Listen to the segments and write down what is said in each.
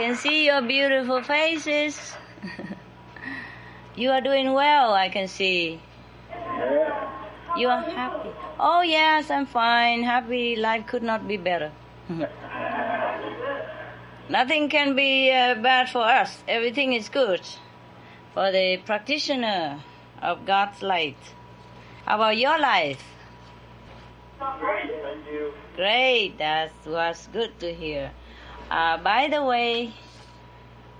can see your beautiful faces. you are doing well, I can see. You are happy. Oh, yes, I'm fine. Happy. Life could not be better. Nothing can be uh, bad for us. Everything is good for the practitioner of God's light. How about your life? Great, thank you. Great, that was good to hear. Uh, by the way,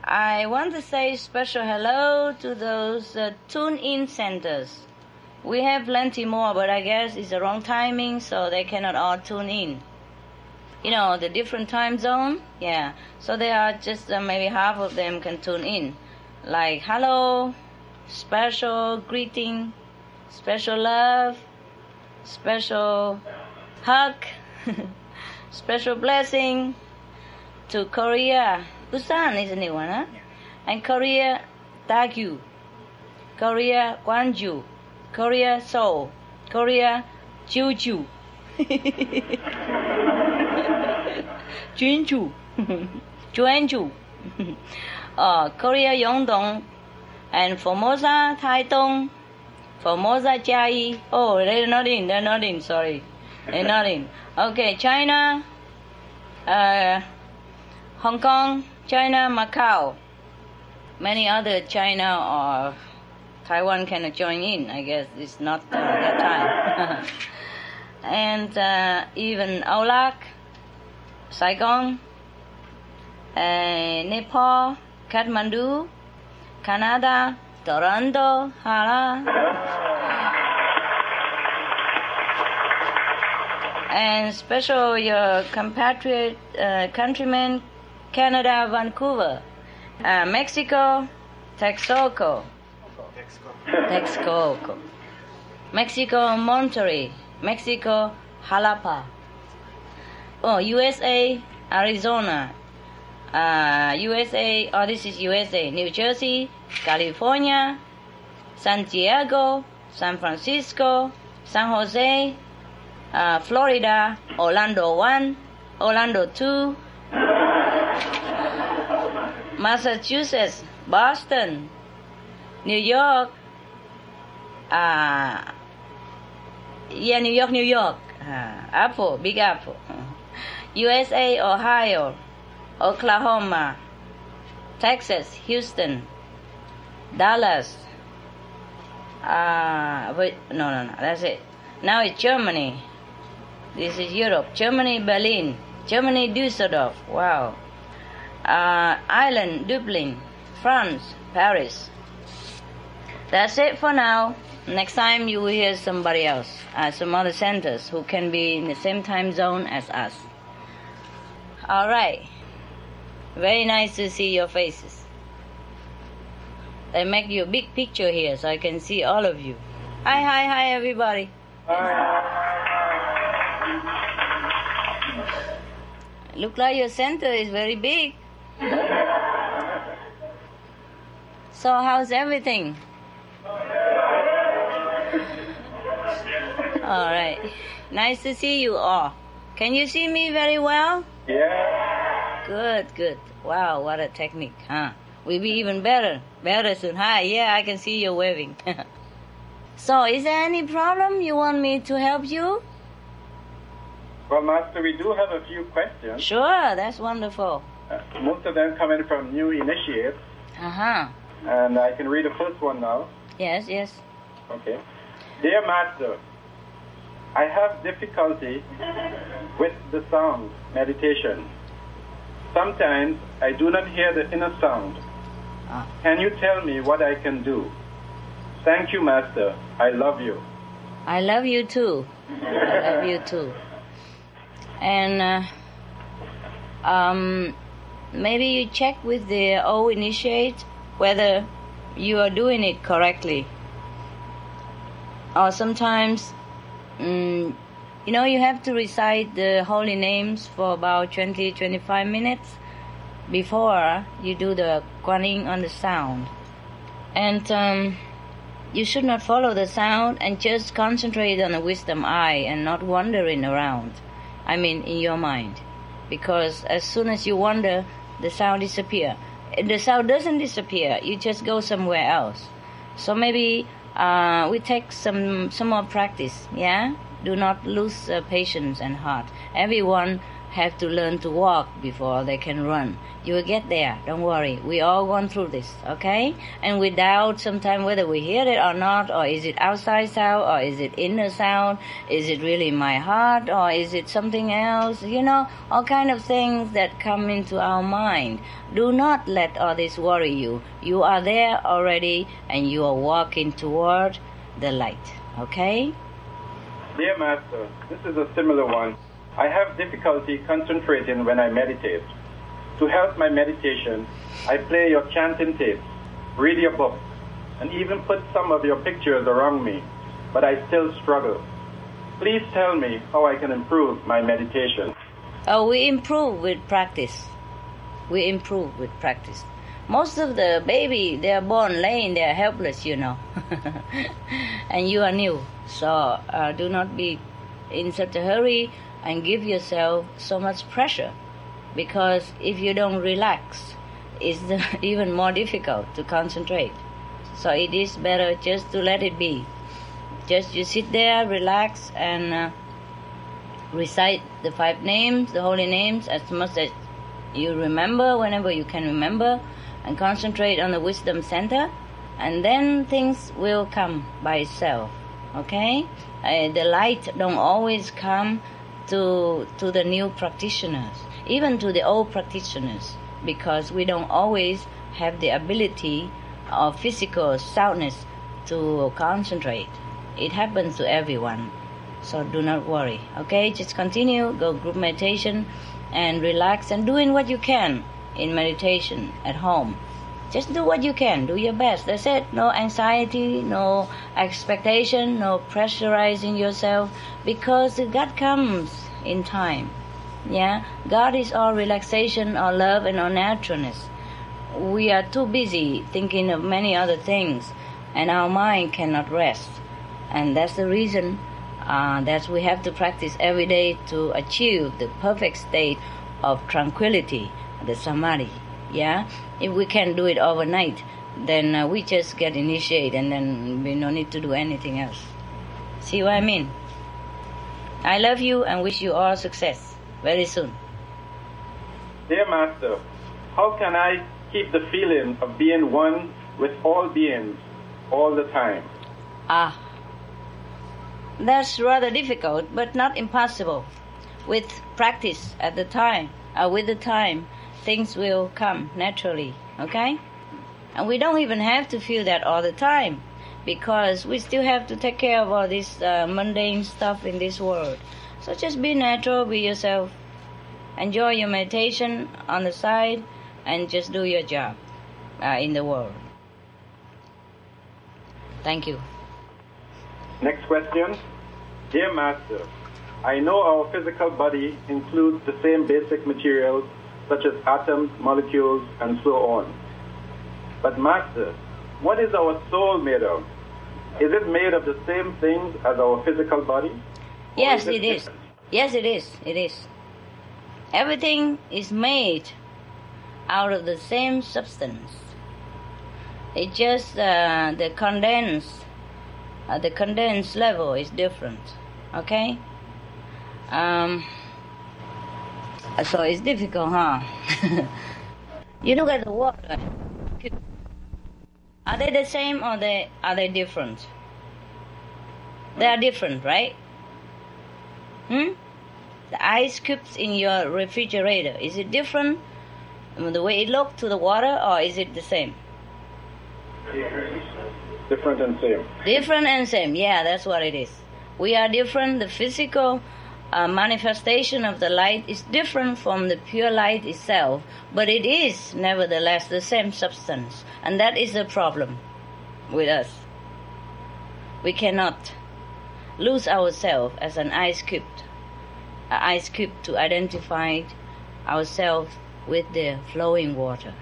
I want to say special hello to those uh, tune-in centers. We have plenty more, but I guess it's the wrong timing, so they cannot all tune in. You know, the different time zone, yeah. So they are just uh, maybe half of them can tune in. Like hello, special greeting, special love, special hug, special blessing to Korea. Busan is a new one, huh? And Korea, Daegu. Korea, Gwangju. Korea, Seoul. Korea, Jeju. Jeonju. Jeonju. uh, Korea, Yeongdong. And Formosa, Taitung. Formosa, Chiayi. Oh, they're not in, they're not in, sorry. They're not in. Okay, China, uh, Hong Kong, China, Macau. Many other China or Taiwan cannot join in. I guess it's not uh, that time. and uh, even Aulak, Saigon, uh, Nepal, Kathmandu, Canada, Toronto, Hala. and special your compatriot uh, countrymen canada vancouver. Uh, mexico texcoco. Texcoco. Mexico monterrey. Mexico jalapa. Oh usa arizona. Uh, usa oh this is usa new jersey california san diego san francisco san jose uh, Florida, Orlando 1, Orlando 2, Massachusetts, Boston, New York, uh, yeah, New York, New York, uh, Apple, Big Apple, USA, Ohio, Oklahoma, Texas, Houston, Dallas, uh, wait, no, no, no, that's it. Now it's Germany. This is Europe. Germany, Berlin. Germany, Düsseldorf. Wow. Uh, Ireland, Dublin. France, Paris. That's it for now. Next time you will hear somebody else, uh, some other centers who can be in the same time zone as us. All right. Very nice to see your faces. I make you a big picture here so I can see all of you. Hi, hi, hi, everybody. Look like your center is very big. So how's everything? All right. Nice to see you all. Can you see me very well? Yeah. Good, good. Wow, what a technique, huh? We'll be even better. Better soon. Hi, yeah, I can see you waving. so, is there any problem you want me to help you? Well, Master, we do have a few questions. Sure, that's wonderful. Most of them coming from new initiates, Uh huh. and I can read the first one now. Yes, yes. Okay. Dear Master, I have difficulty with the sound meditation. Sometimes I do not hear the inner sound. Ah. Can you tell me what I can do? Thank you, Master. I love you. I love you too. I love you too. And uh, um, maybe you check with the O initiate whether you are doing it correctly. Or sometimes, mm, you know, you have to recite the holy names for about 20 25 minutes before you do the guaning on the sound. And um, You should not follow the sound and just concentrate on the wisdom eye and not wandering around. I mean, in your mind. Because as soon as you wander, the sound disappear. The sound doesn't disappear. You just go somewhere else. So maybe uh, we take some some more practice. Yeah. Do not lose uh, patience and heart. Everyone have to learn to walk before they can run. You will get there. Don't worry. We all gone through this, okay? And we doubt sometimes whether we hear it or not, or is it outside sound, or is it inner sound? Is it really my heart, or is it something else? You know, all kind of things that come into our mind. Do not let all this worry you. You are there already, and you are walking toward the light, okay? Dear Master, this is a similar one. I have difficulty concentrating when I meditate. To help my meditation, I play your chanting tapes, read your books, and even put some of your pictures around me, but I still struggle. Please tell me how I can improve my meditation. Oh, we improve with practice. We improve with practice. Most of the baby, they are born laying are helpless, you know. and you are new. So uh, do not be in such a hurry and give yourself so much pressure. Because if you don't relax it's even more difficult to concentrate. So it is better just to let it be. Just you sit there relax and uh, recite the five names the holy names as much as you remember whenever you can remember and concentrate on the wisdom center and then things will come by itself okay? Uh, the light don't always come to to the new practitioners, even to the old practitioners, because we don't always have the ability of physical soundness to concentrate. It happens to everyone. So do not worry. Okay, just continue, go group meditation and relax and doing what you can in meditation at home. Just do what you can, do your best. That's it. No anxiety, no expectation, no pressurizing yourself because God comes in time. Yeah, God is all relaxation, all love, and all naturalness. We are too busy thinking of many other things, and our mind cannot rest. And that's the reason uh, that we have to practice every day to achieve the perfect state of tranquility, the samadhi. Yeah, if we can do it overnight, then uh, we just get initiated and then we no need to do anything else. See what I mean? I love you and wish you all success very soon. Dear Master, how can I keep the feeling of being one with all beings all the time? Ah, that's rather difficult, but not impossible. With practice at the time, uh, with the time, things will come naturally, okay? And we don't even have to feel that all the time because we still have to take care of all this uh, mundane stuff in this world. So just be natural, be yourself. Enjoy your meditation on the side and just do your job uh, in the world. Thank you. Next question. Dear Master, I know our physical body includes the same basic materials such as atoms, molecules, and so on. But Master, what is our soul made of? Is it made of the same things as our physical body? Yes, is it, it is. Yes, it is. It is. Everything is made out of the same substance. It just uh, the condensed, uh, the condensed level is different. Okay. Um, so it's difficult, huh? you look at the water. Are they the same or they are they different? They are different, right? Hmm? The ice cubes in your refrigerator, is it different the way it looks to the water or is it the same? Different and same. Different and same, yeah, that's what it is. We are different. The physical uh, manifestation of the light is different from the pure light itself, but it is nevertheless the same substance. And that is the problem with us. We cannot lose ourselves as an ice cube, an ice cube to identify ourselves with the flowing water.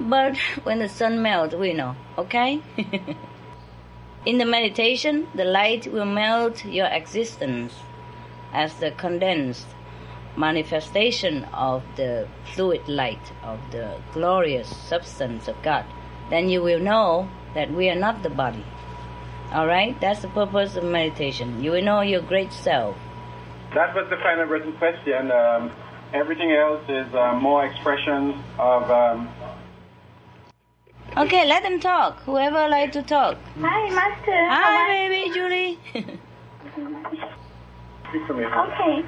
But when the sun melts, we know, okay? In the meditation, the light will melt your existence as the condensed manifestation of the fluid light of the glorious substance of God. Then you will know that we are not the body. All right? That's the purpose of meditation. You will know your great self. That was the final written question. Um, everything else is uh, more expressions of. Um, Okay, let them talk. Whoever like to talk. Hi, Master. How Hi, are- baby Julie. speak for me. Okay,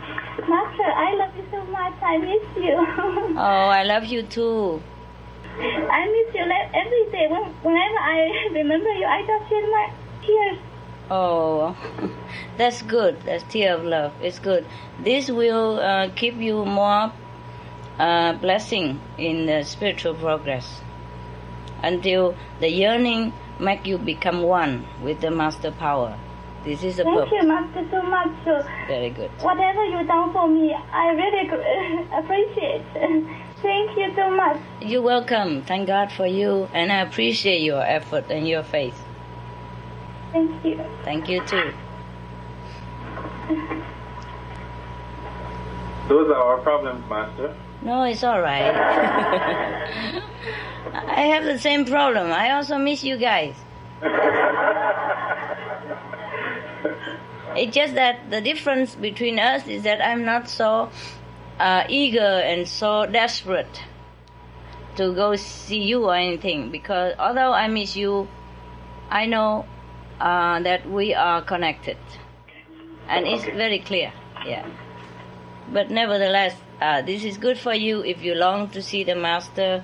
Master, I love you so much. I miss you. oh, I love you too. I miss you every day. When, whenever I remember you, I just feel my tears. Oh, that's good. That's tear of love. It's good. This will uh, keep you more uh, blessing in the spiritual progress until the yearning make you become one with the master power. This is the Thank purpose. you, Master, so much. So, Very good. whatever you done for me, I really gr- appreciate. Thank you so much. You're welcome. Thank God for you, and I appreciate your effort and your faith. Thank you. Thank you too. Those are our problems, Master. No, it's all right. I have the same problem. I also miss you guys. It's just that the difference between us is that I'm not so uh, eager and so desperate to go see you or anything because although I miss you, I know uh, that we are connected, and it's very clear. Yeah. But nevertheless, uh, this is good for you if you long to see the Master.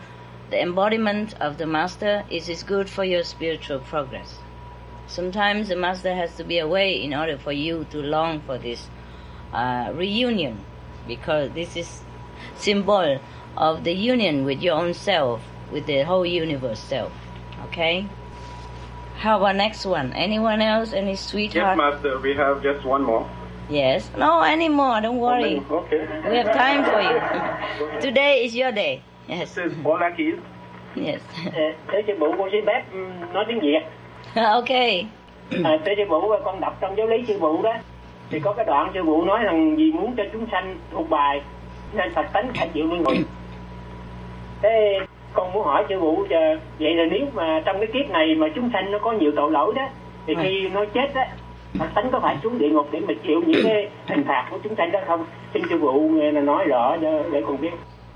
The embodiment of the Master is is good for your spiritual progress. Sometimes the Master has to be away in order for you to long for this uh, reunion, because this is symbol of the union with your own self, with the whole universe self. Okay. How about next one? Anyone else? Any sweetheart? Yes. Master. We have just one more. Yes. No, anymore. Don't worry. Okay. We have time for you. Today is your day. Yes. This is Ola Keys. Yes. Thế sư phụ con xin phép nói tiếng Việt. okay. À, thế sư phụ con đọc trong giáo lý sư phụ đó thì có cái đoạn sư phụ nói rằng vì muốn cho chúng sanh thuộc bài nên Phật tánh phải chịu luân hồi. Thế con muốn hỏi sư phụ giờ vậy là nếu mà trong cái kiếp này mà chúng sanh nó có nhiều tội lỗi đó thì khi nó chết á Phật tánh có phải xuống địa ngục để mà chịu những cái hình phạt của chúng sanh đó không? Xin sư phụ nghe là nói rõ cho để con biết.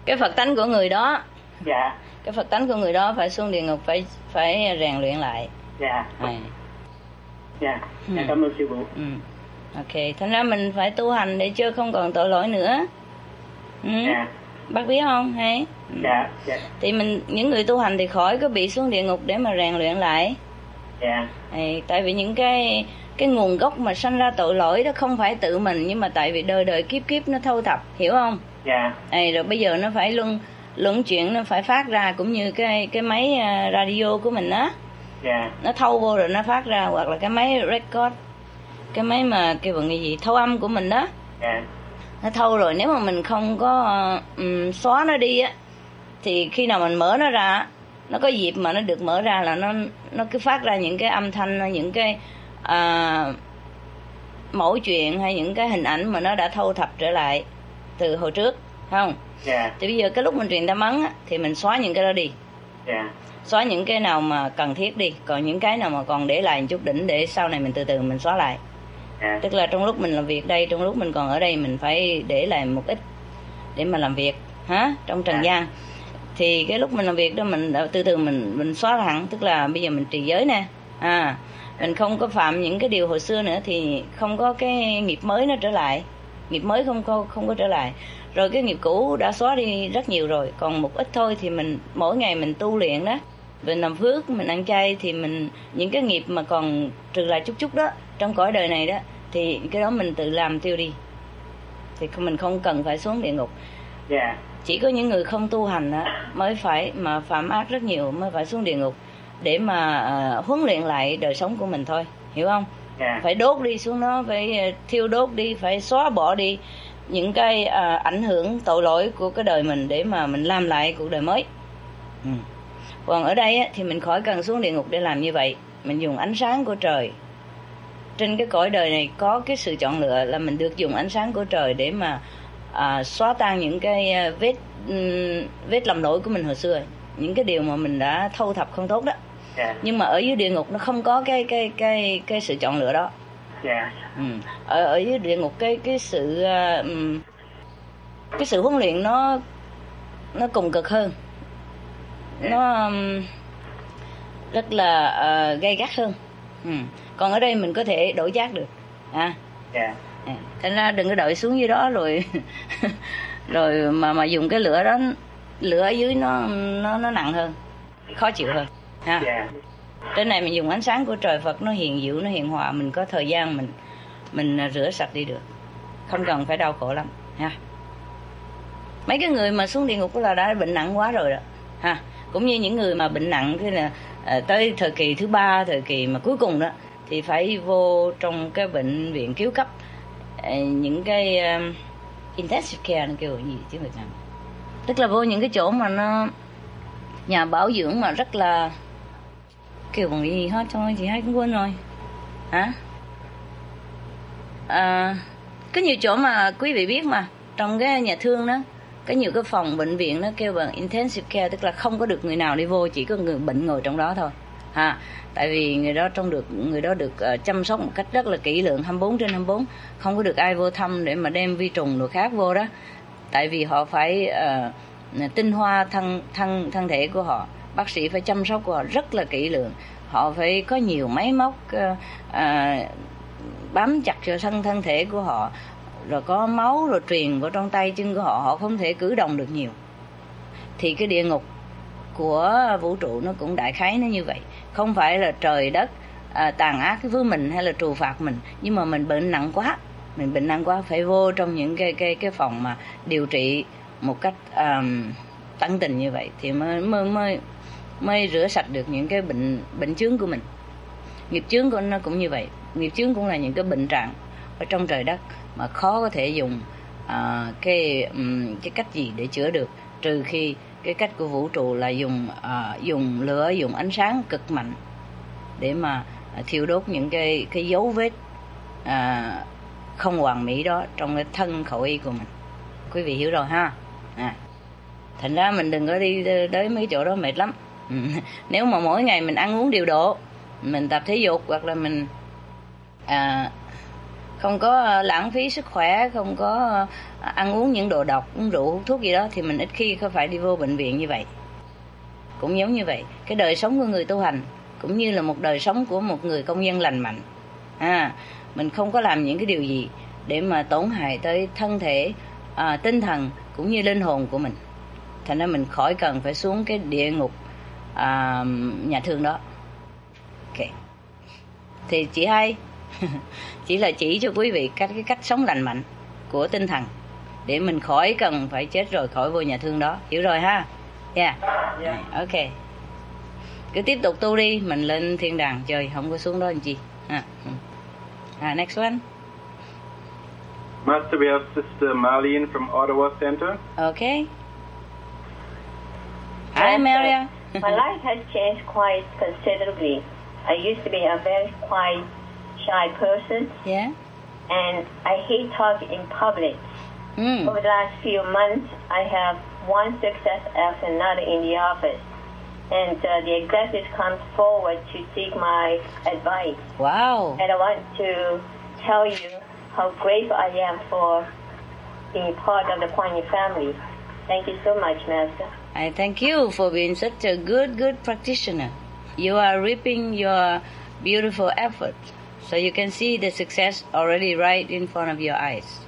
Cái Phật tánh của người đó, Dạ, cái Phật tánh của người đó phải xuống địa ngục phải phải rèn luyện lại. Dạ, À, dạ. dạ Ừ. cảm ơn sư phụ. ừ. Ok, thành ra mình phải tu hành để chưa không còn tội lỗi nữa. Ừ. Dạ, Bác biết không? Hay? Ừ. dạ, dạ, Thì mình những người tu hành thì khỏi có bị xuống địa ngục để mà rèn luyện lại. dạ. Thì tại vì những cái cái nguồn gốc mà sanh ra tội lỗi đó không phải tự mình nhưng mà tại vì đời đời kiếp kiếp nó thâu thập, hiểu không? dạ Ê, rồi bây giờ nó phải luân luân chuyển nó phải phát ra cũng như cái cái máy à, radio của mình á dạ. Nó thâu vô rồi nó phát ra hoặc là cái máy record cái máy mà cái bằng cái gì thâu âm của mình đó. Dạ. Nó thâu rồi nếu mà mình không có ừm, xóa nó đi á thì khi nào mình mở nó ra nó có dịp mà nó được mở ra là nó nó cứ phát ra những cái âm thanh những cái à, mẫu chuyện hay những cái hình ảnh mà nó đã thâu thập trở lại từ hồi trước không? Dạ. Thì bây giờ cái lúc mình truyền tâm ấn á, thì mình xóa những cái đó đi. Dạ xóa những cái nào mà cần thiết đi. Còn những cái nào mà còn để lại một chút đỉnh để sau này mình từ từ mình xóa lại. Dạ tức là trong lúc mình làm việc đây trong lúc mình còn ở đây mình phải để lại một ít để mà làm việc hả? Trong trần À. gian. Thì cái lúc mình làm việc đó mình từ từ mình mình xóa hẳn. Tức là bây giờ mình trì giới nè. À mình không có phạm những cái điều hồi xưa nữa thì không có cái nghiệp mới nó trở lại. Nghiệp mới không có không có trở lại. Rồi cái nghiệp cũ đã xóa đi rất nhiều rồi. Còn một ít thôi thì mình mỗi ngày mình tu luyện đó mình làm phước mình ăn chay thì mình những cái nghiệp mà còn trừ lại chút chút đó trong cõi đời này đó thì cái đó mình tự làm tiêu đi. Thì mình không cần phải xuống địa ngục. Dạ. Chỉ có những người không tu hành á, mới phải mà phạm ác rất nhiều mới phải xuống địa ngục để mà à, huấn luyện lại đời sống của mình thôi hiểu không? Dạ. Phải đốt đi xuống nó phải ờ, thiêu đốt đi phải xóa bỏ đi những cái à, ảnh hưởng tội lỗi của cái đời mình để mà mình làm lại cuộc đời mới. Ừ. còn ở đây á, thì mình khỏi cần xuống địa ngục để làm như vậy. Mình dùng ánh sáng của trời. Trên cái cõi đời này có cái sự chọn lựa là mình được dùng ánh sáng của trời để mà à, xóa tan những cái à, vết vết lầm lỗi của mình hồi xưa. Những cái điều mà mình đã thâu thập không tốt đó. Dạ. Nhưng mà ở dưới địa ngục nó không có cái cái cái cái sự chọn lựa đó. Dạ. Ừ. ở ở dưới địa ngục cái cái sự à, cái sự huấn luyện nó nó cùng cực hơn nó ừm, rất là à, gay gắt hơn. Ừ. còn ở đây mình có thể đổi giác được. À. Dạ. À, thành ra đừng có đợi xuống dưới đó rồi rồi mà mà dùng cái lửa đó lửa ở dưới nó nó nó nặng hơn khó chịu hơn. Ha. Dạ. Trên này mình dùng ánh sáng của trời Phật nó hiền diệu nó hiền hòa mình có thời gian mình mình à, rửa sạch đi được. Không cần phải đau khổ lắm. Ha. Mấy cái người mà xuống địa ngục là đã bệnh nặng quá rồi đó. Ha cũng như những người mà bệnh nặng thế là à, tới thời kỳ thứ ba thời kỳ mà cuối cùng đó thì phải vô trong cái bệnh viện cứu cấp à, những cái um, intensive care nó kêu gì chứ Việt Nam tức là vô những cái chỗ mà nó nhà bảo dưỡng mà rất là kêu bằng gì hết thôi chị hai cũng quên rồi. Hả? À, có nhiều chỗ mà quý vị biết mà trong cái nhà thương đó có nhiều cái phòng bệnh viện nó kêu bằng intensive care tức là không có được người nào đi vô chỉ có người bệnh ngồi trong đó thôi. Ha tại vì người đó trong được người đó được ờ, chăm sóc một cách rất là kỹ lưỡng 24 trên 24 không có được ai vô thăm để mà đem vi trùng đồ khác vô đó. Tại vì họ phải uh, tinh hoa thân thân thân thể của họ. Bác sĩ phải chăm sóc của họ rất là kỹ lưỡng. Họ phải có nhiều máy móc uh, uh, bám chặt vào thân thân thể của họ rồi có máu rồi truyền vào trong tay chân của họ họ không thể cử động được nhiều. Thì cái địa ngục của vũ trụ nó cũng đại khái nó như vậy. Không phải là trời đất à, tàn ác với mình hay là trù phạt mình. Nhưng mà mình bệnh nặng quá. Mình bệnh nặng quá phải vô trong những cái cái cái phòng mà điều trị một cách à, um, tận tình như vậy thì mới mới mới mới rửa sạch được những cái bệnh bệnh chướng của mình. Nghiệp chướng của nó cũng như vậy. Nghiệp chướng cũng là những cái bệnh trạng ở trong trời đất mà khó có thể dùng à, cái um, cái cách gì để chữa được. Trừ khi cái cách của vũ trụ là dùng à, dùng lửa dùng ánh sáng cực mạnh để mà à, thiêu đốt những cái cái dấu vết à, không hoàn mỹ đó trong cái thân khẩu y của mình. Quý vị hiểu rồi ha? À. thành ra mình đừng có đi tới mấy chỗ đó mệt lắm. Nếu mà mỗi ngày mình ăn uống điều độ mình tập thể dục hoặc là mình à, không có ờ, lãng phí sức khỏe không có ờ, ăn uống những đồ độc uống rượu hút thuốc gì đó thì mình ít khi có phải đi vô bệnh viện như vậy. Cũng giống như vậy cái đời sống của người tu hành cũng như là một đời sống của một người công dân lành mạnh. À mình không có làm những cái điều gì để mà tổn hại tới thân thể à, tinh thần cũng như linh hồn của mình. Thành ra mình khỏi cần phải xuống cái địa ngục à, nhà thương đó. Ok. Thì chị hai. chỉ là chỉ cho quý vị cách cái cách sống lành mạnh của tinh thần để mình khỏi cần phải chết rồi khỏi vô nhà thương đó. Hiểu rồi ha? Yeah, dạ ok. Cứ tiếp tục tu đi mình lên thiên đàng chơi không có xuống đó làm chi. Ha ừ. à, next one. Master, we have Sister Marlene from Ottawa Center. okay hi Maria. My life has changed quite considerably. I used to be a very quiet, shy person, yeah and I hate talking in public. mm. Over the last few months, I have one success after another in the office, and uh, the executives come forward to seek my advice. wow And I want to tell you how grateful I am for being part of the Pointy family. Thank you so much, Master. I thank you for being such a good, good practitioner. You are reaping your beautiful effort. So you can see the success already right in front of your eyes.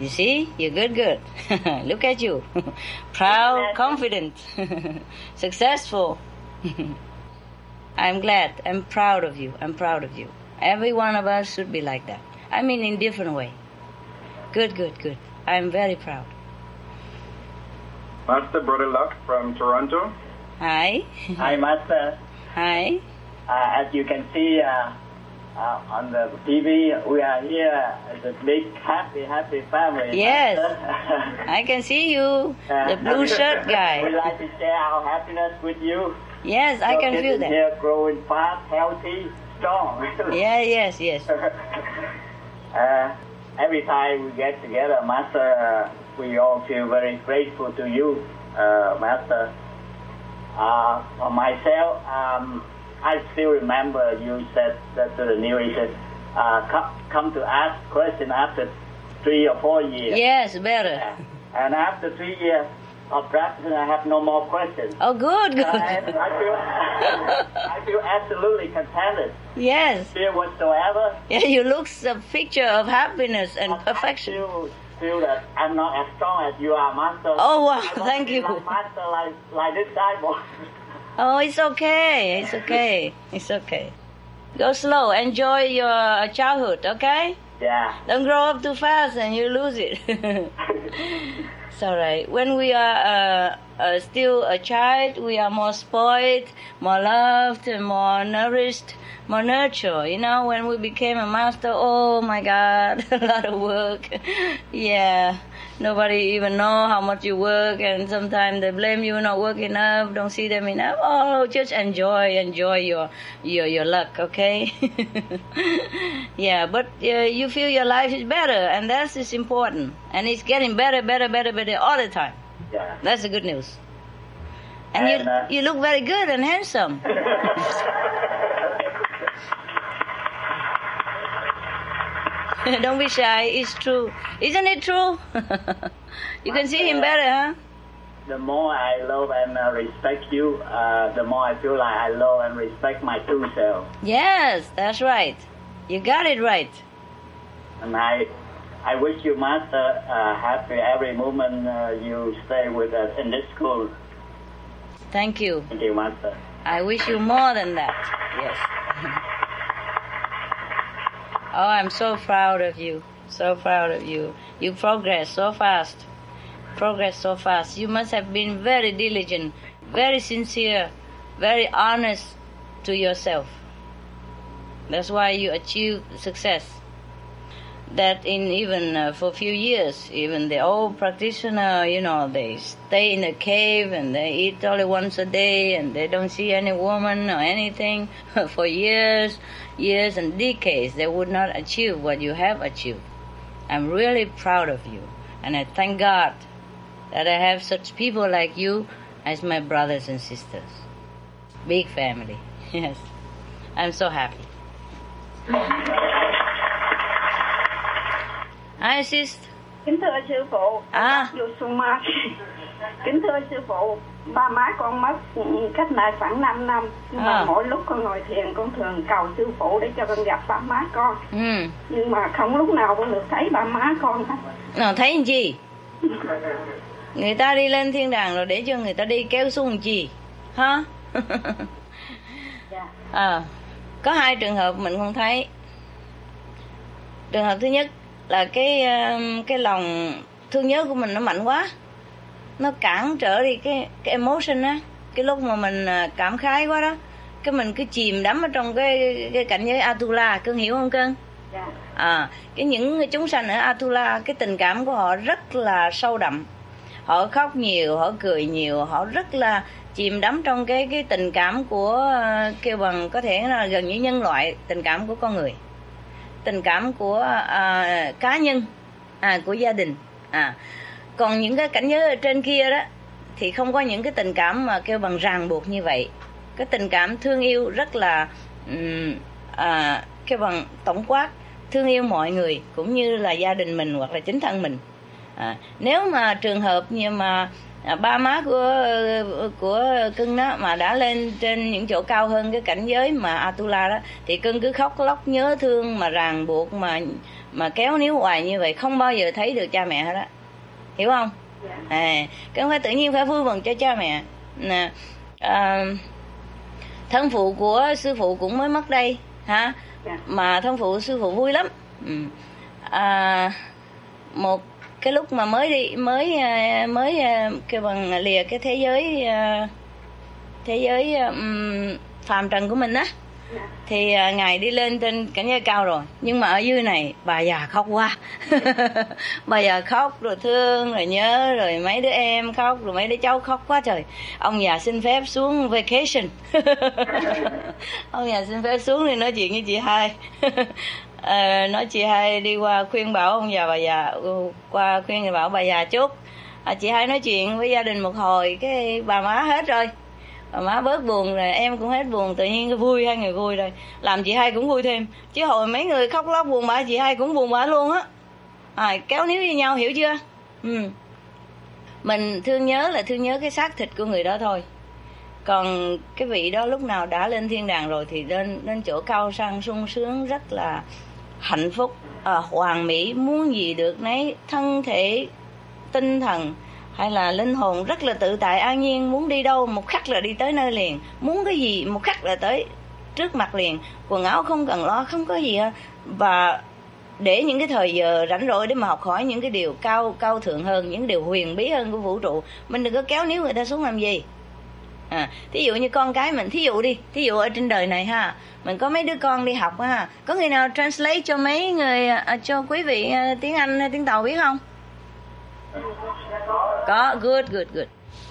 You see? You're good, good. Look at you. Proud, confident, successful. I'm glad. I'm proud of you. I'm proud of you. Every one of us should be like that. I mean, in different way. Good, good, good. I'm very proud. Master Brother Luck from Toronto. Hi. Hi, Master. Hi. Uh, as you can see uh, uh, on the TV, we are here as a big, happy, happy family. Yes. I can see you, the blue shirt guy. we like to share our happiness with you. Yes, I can feel that. Here growing fast, healthy, strong. Yeah, yes, yes. uh, every time we get together, Master, uh, we all feel very grateful to you, uh, Master. Uh, for myself, um, I still remember you said that to the new, you said, uh, come, come to ask question after three or four years. Yes, better. And after three years of practicing, I have no more questions. Oh, good, And I good. feel, I feel absolutely contented, Yes. fear whatsoever. Yeah, you look a picture of happiness and I perfection. feel, feel that I'm not as strong as you are, Master. Oh, wow, I thank you. Like master, like, like this disciple. Oh, it's okay. It's okay. It's okay. Go slow. Enjoy your childhood, okay? yeah. Don't grow up too fast and you lose it. it's all right. When we are uh, uh, still a child, we are more spoiled, more loved, and more nourished, more nurtured. You know, when we became a master, oh my God, a lot of work. yeah, nobody even know how much you work, and sometimes they blame you not working enough, don't see them enough. Oh, just enjoy, enjoy your your your luck, okay? yeah, but uh, you feel your life is better, and that is is important, and it's getting better, better, better, better all the time. Yeah. That's the good news. And, And, you uh, you look very good and handsome. Don't be shy. It's true. Isn't it true? you can see him better, huh? The more I love and uh, respect you, uh, the more I feel like I love and respect my true self. Yes, that's right. You got it right. And I, I wish you, Master, uh, happy every moment uh, you stay with us in this school. Thank you. Thank you, Master. I wish you more than that. Yes. oh, I'm so proud of you. So proud of you. You progress so fast. Progress so fast. You must have been very diligent, very sincere, very honest to yourself. That's why you achieved success. That in even uh, for a few years, even the old practitioner, you know, they stay in a cave and they eat only once a day and they don't see any woman or anything for years, years and decades. They would not achieve what you have achieved. I'm really proud of you, and I thank God that I have such people like you as my brothers and sisters. Big family, yes. I'm so happy. Hi, sis. Kính thưa sư phụ, À. Vô Xuân Ma. Kính thưa sư phụ, ba má con mất ừ, cách đây khoảng 5 năm. Nhưng mà À. mỗi lúc con ngồi thiền con thường cầu sư phụ để cho con gặp ba má con. Ừ. Nhưng mà không lúc nào con được thấy ba má con hết. Nào thấy làm gì? Người ta đi lên thiên đàng rồi để cho người ta đi kéo xuống làm gì? Hả? Dạ. à, có hai trường hợp mình không thấy. Trường hợp thứ nhất là cái um, cái lòng thương nhớ của mình nó mạnh quá. Nó cản trở đi cái cái emotion á, cái lúc mà mình à, cảm khái quá đó, cái mình cứ chìm đắm ở trong cái cái cảnh giới Atula, cưng hiểu không cưng? Dạ. à cái những chúng sanh ở Atula cái tình cảm của họ rất là sâu đậm họ khóc nhiều họ cười nhiều họ rất là chìm đắm trong cái cái tình cảm của ờ, kêu bằng có thể là gần như nhân loại tình cảm của con người tình cảm của à, cá nhân à, của gia đình à còn những cái cảnh giới ở trên kia đó thì không có những cái tình cảm mà kêu bằng ràng buộc như vậy. Cái tình cảm thương yêu rất là um, à, kêu bằng tổng quát thương yêu mọi người cũng như là gia đình mình hoặc là chính thân mình. À, nếu mà trường hợp như mà à, ba má của của cưng đó mà đã lên trên những chỗ cao hơn cái cảnh giới mà Atula đó thì cưng cứ khóc lóc nhớ thương mà ràng buộc mà mà kéo níu hoài như vậy không bao giờ thấy được cha mẹ hết á hiểu không? À cái không phải tự nhiên phải vui mừng cho cha mẹ. Nè à, thân phụ của sư phụ cũng mới mất đây hả Dạ. mà thân phụ sư phụ vui lắm. Ừ. à, một cái lúc mà mới đi mới à, mới à, kêu bằng lìa cái thế giới à, thế giới à, phàm trần của mình á thì ngày ngài đi lên trên cảnh giới cao rồi. Nhưng mà ở dưới này bà già khóc quá. Bà già khóc rồi thương rồi nhớ rồi mấy đứa em khóc rồi mấy đứa cháu khóc quá trời. Ông già xin phép xuống vacation. Ông già xin phép xuống đi nói chuyện với chị hai. À, nói chị hai đi qua khuyên bảo ông già bà già ừ, qua khuyên bảo bà già chút. À, chị hai nói chuyện với gia đình một hồi cái bà má hết rồi má bớt buồn rồi em cũng hết buồn tự nhiên cái vui hai người vui rồi. Làm chị hai cũng vui thêm. Chứ hồi mấy người khóc lóc buồn bã chị hai cũng buồn bã luôn á. À, kéo níu với nhau hiểu chưa? Ừ. Mình thương nhớ là thương nhớ cái xác thịt của người đó thôi. Còn cái vị đó lúc nào đã lên thiên đàng rồi thì lên lên chỗ cao sang sung sướng rất là hạnh phúc. À, hoàn mỹ muốn gì được nấy thân thể tinh thần hay là linh hồn rất là tự tại an nhiên muốn đi đâu một khắc là đi tới nơi liền. Muốn cái gì một khắc là tới trước mặt liền. Quần áo không cần lo không có gì hết. Và để những cái thời giờ rảnh rỗi để mà học hỏi những cái điều cao cao thượng hơn những điều huyền bí hơn của vũ trụ mình đừng có kéo níu người ta xuống làm gì. À thí dụ như con cái mình thí dụ đi thí dụ ở trên đời này ha mình có mấy đứa con đi học ha có người nào translate cho mấy người à, cho quý vị à, tiếng anh à, tiếng tàu biết không? Có good good good.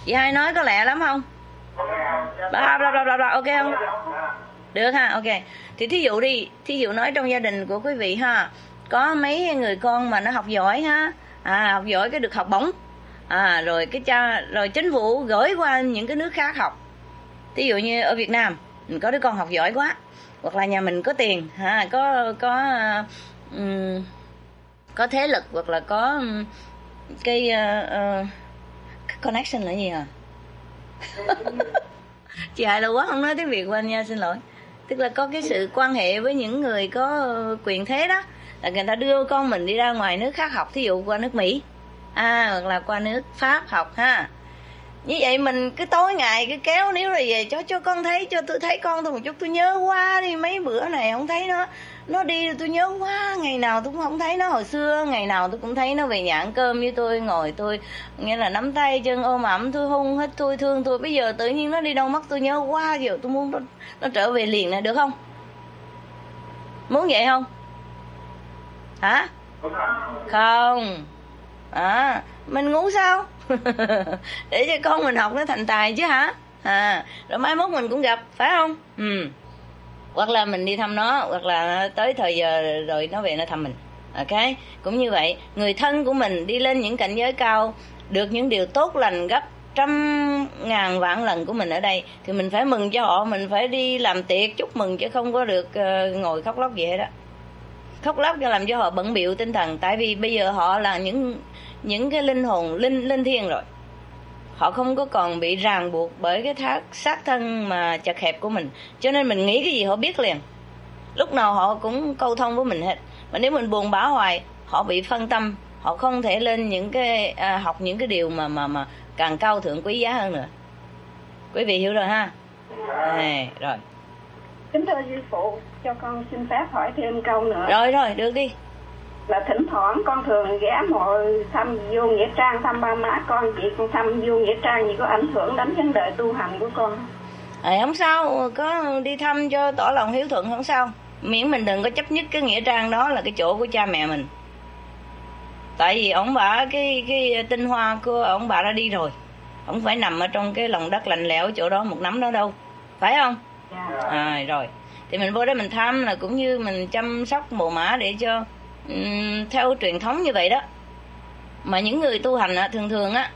Chị hai nói có lẹ lắm không? Bla bla bla bla bla ok không? Được ha ok. Thì thí dụ đi thí dụ nói trong gia đình của quý vị ha có mấy người con mà nó học giỏi ha à học giỏi cái được học bổng à rồi cái cha rồi chính phủ gửi qua những cái nước khác học. Thí dụ như ở Việt Nam mình có đứa con học giỏi quá hoặc là nhà mình có tiền ha có có um, có thế lực hoặc là có um, cái uh, uh, connection là gì à chị hại là quá không nói tiếng việt quên nha xin lỗi. Tức là có cái sự quan hệ với những người có ờ, quyền thế đó là người ta đưa con mình đi ra ngoài nước khác học thí dụ qua nước mỹ à hoặc là qua nước pháp học ha. Như vậy mình cứ tối ngày cứ kéo nếu rồi về cho cho con thấy cho tôi thấy con tôi một chút tôi nhớ quá đi mấy bữa này không thấy nó nó đi tôi nhớ quá ngày nào tôi cũng không thấy nó. Hồi xưa ngày nào tôi cũng thấy nó về nhà ăn cơm với tôi ngồi tôi nghĩa là nắm tay chân ôm ẩm tôi hung hết tôi thương tôi. Bây giờ tự nhiên nó đi đâu mất tôi nhớ quá giờ tôi muốn nó, nó trở về liền này được không? Muốn vậy không? Hả? Không. À mình ngủ sao? Để cho con mình học nó thành tài chứ hả? À rồi mai mốt mình cũng gặp phải không? Ừ hoặc là mình đi thăm nó hoặc là tới thời giờ rồi nó về nó thăm mình. Ok? Cũng như vậy người thân của mình đi lên những cảnh giới cao được những điều tốt lành gấp trăm ngàn vạn lần của mình ở đây thì mình phải mừng cho họ mình phải đi làm tiệc chúc mừng chứ không có được uh, ngồi khóc lóc vậy đó khóc lóc cho làm cho họ bận biệu tinh thần tại vì bây giờ họ là những những cái linh hồn linh linh thiêng rồi họ không có còn bị ràng buộc bởi cái thác xác thân mà chật hẹp của mình. Cho nên mình nghĩ cái gì họ biết liền. Lúc nào họ cũng câu thông với mình hết. Mà nếu mình buồn bã hoài họ bị phân tâm. Họ không thể lên những cái à, học những cái điều mà mà mà càng cao thượng quý giá hơn nữa. Quý vị hiểu rồi ha? À, rồi. Kính thưa sư phụ cho con xin phép hỏi thêm câu nữa. Rồi rồi được đi là thỉnh thoảng con thường ghé mộ thăm vô nghĩa trang thăm ba má con chị con thăm vô nghĩa trang gì có ảnh hưởng đến vấn đề tu hành của con. À, không sao có đi thăm cho tỏ lòng hiếu thuận không sao. Miễn mình đừng có chấp nhất cái nghĩa trang đó là cái chỗ của cha mẹ mình. Tại vì ông bà cái cái tinh hoa của ông bà đã đi rồi. Không phải nằm ở trong cái lòng đất lạnh lẽo chỗ đó một nắm đó đâu. Phải không? À, rồi thì mình vô đó mình thăm là cũng như mình chăm sóc mồ mã để cho theo truyền thống như vậy đó. Mà những người tu hành á, thường thường á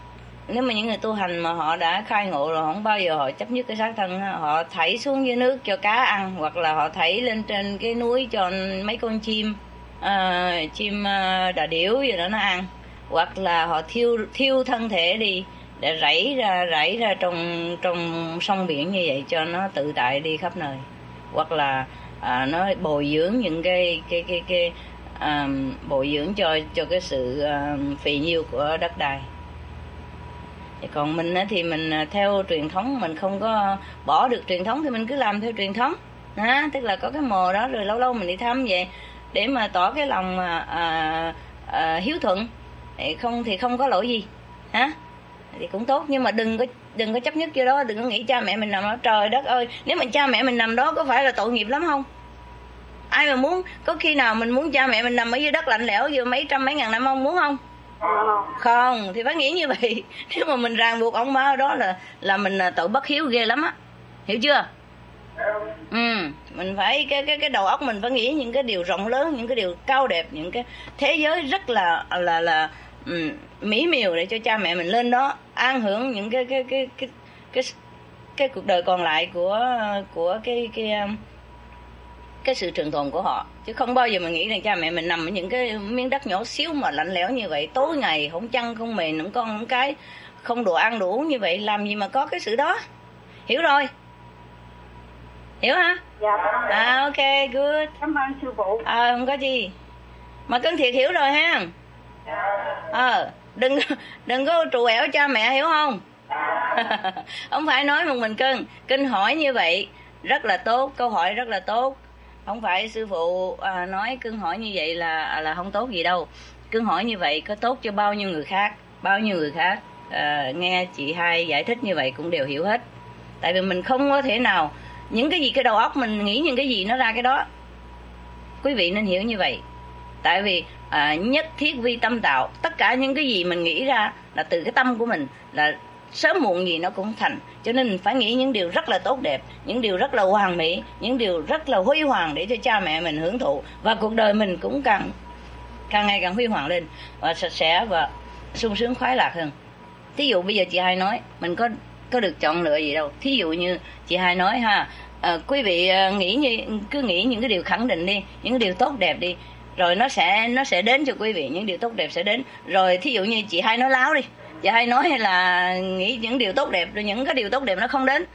nếu mà những người tu hành mà họ đã khai ngộ rồi không bao giờ họ chấp nhất cái xác thân họ thảy xuống dưới nước cho cá ăn hoặc là họ thảy lên trên cái núi cho mấy con chim uh, chim ờ, đà điểu gì đó nó ăn. Hoặc là họ thiêu thiêu thân thể đi để rảy ra rảy ra trong trong sông biển như vậy cho nó tự tại đi khắp nơi. Hoặc là à, nó bồi dưỡng những cái cái cái cái um, bồi dưỡng cho cho cái sự um, phì nhiêu của đất đai. Còn mình thì mình à, theo truyền thống mình không có bỏ được truyền thống thì mình cứ làm theo truyền thống. Ha tức là có cái mồ đó rồi lâu lâu mình đi thăm vậy để mà tỏ cái lòng à, à, à, hiếu thuận. Không thì không có lỗi gì. Hả? Thì cũng tốt nhưng mà đừng có đừng có chấp nhất vô đó đừng có nghĩ cha mẹ mình nằm đó. Trời đất ơi nếu mà cha mẹ mình nằm đó có phải là tội nghiệp lắm không? Ai mà muốn có khi nào mình muốn cha mẹ mình nằm ở dưới đất lạnh lẽo vừa mấy trăm mấy ngàn năm không muốn không? Không thì phải nghĩ như vậy. Nếu mà mình ràng buộc ông ở đó là là mình là tội bất hiếu ghê lắm á. Hiểu chưa? Ừ mình phải cái cái cái đầu óc mình phải nghĩ những cái điều rộng lớn những cái điều cao đẹp những cái thế giới rất là là là um, mỹ miều để cho cha mẹ mình lên đó an hưởng những cái cái cái cái cái cái cuộc đời còn lại của của cái cái um, cái sự trường tồn của họ. Chứ không bao giờ mình nghĩ rằng cha mẹ mình nằm ở những cái miếng đất nhỏ xíu mà lạnh lẽo như vậy tối ngày không chăn không mền không con không cái không đồ ăn đủ như vậy làm gì mà có cái sự đó? Hiểu rồi. Hiểu hả? Dạ. À ok good. Cảm ơn sư phụ. À không có gì. Mà cân thiệt hiểu rồi ha. Ờ đừng đừng có trù ẻo cha mẹ hiểu không? Không phải nói một mình cưng kinh hỏi như vậy rất là tốt câu hỏi rất là tốt không phải sư phụ à, nói cưng hỏi như vậy là à, là không tốt gì đâu. Cưng hỏi như vậy có tốt cho bao nhiêu người khác bao nhiêu người khác à, nghe chị hai giải thích như vậy cũng đều hiểu hết. Tại vì mình không có thể nào những cái gì cái đầu óc mình nghĩ những cái gì nó ra cái đó. Quý vị nên hiểu như vậy. Tại vì à, nhất thiết vi tâm tạo tất cả những cái gì mình nghĩ ra là từ cái tâm của mình là sớm muộn gì nó cũng thành. Cho nên mình phải nghĩ những điều rất là tốt đẹp những điều rất là hoàn mỹ những điều rất là huy hoàng để cho cha mẹ mình hưởng thụ. Và cuộc đời mình cũng càng càng ngày càng huy hoàng lên và sạch sẽ và sung sướng khoái lạc hơn. Thí dụ bây giờ chị hai nói mình có có được chọn lựa gì đâu. Thí dụ như chị hai nói ha à, quý vị à, nghĩ như cứ nghĩ những cái điều khẳng định đi những cái điều tốt đẹp đi rồi nó sẽ nó sẽ đến cho quý vị những điều tốt đẹp sẽ đến. Rồi thí dụ như chị hai nói láo đi chị hay nói là nghĩ những điều tốt đẹp, rồi những cái điều tốt đẹp nó không đến.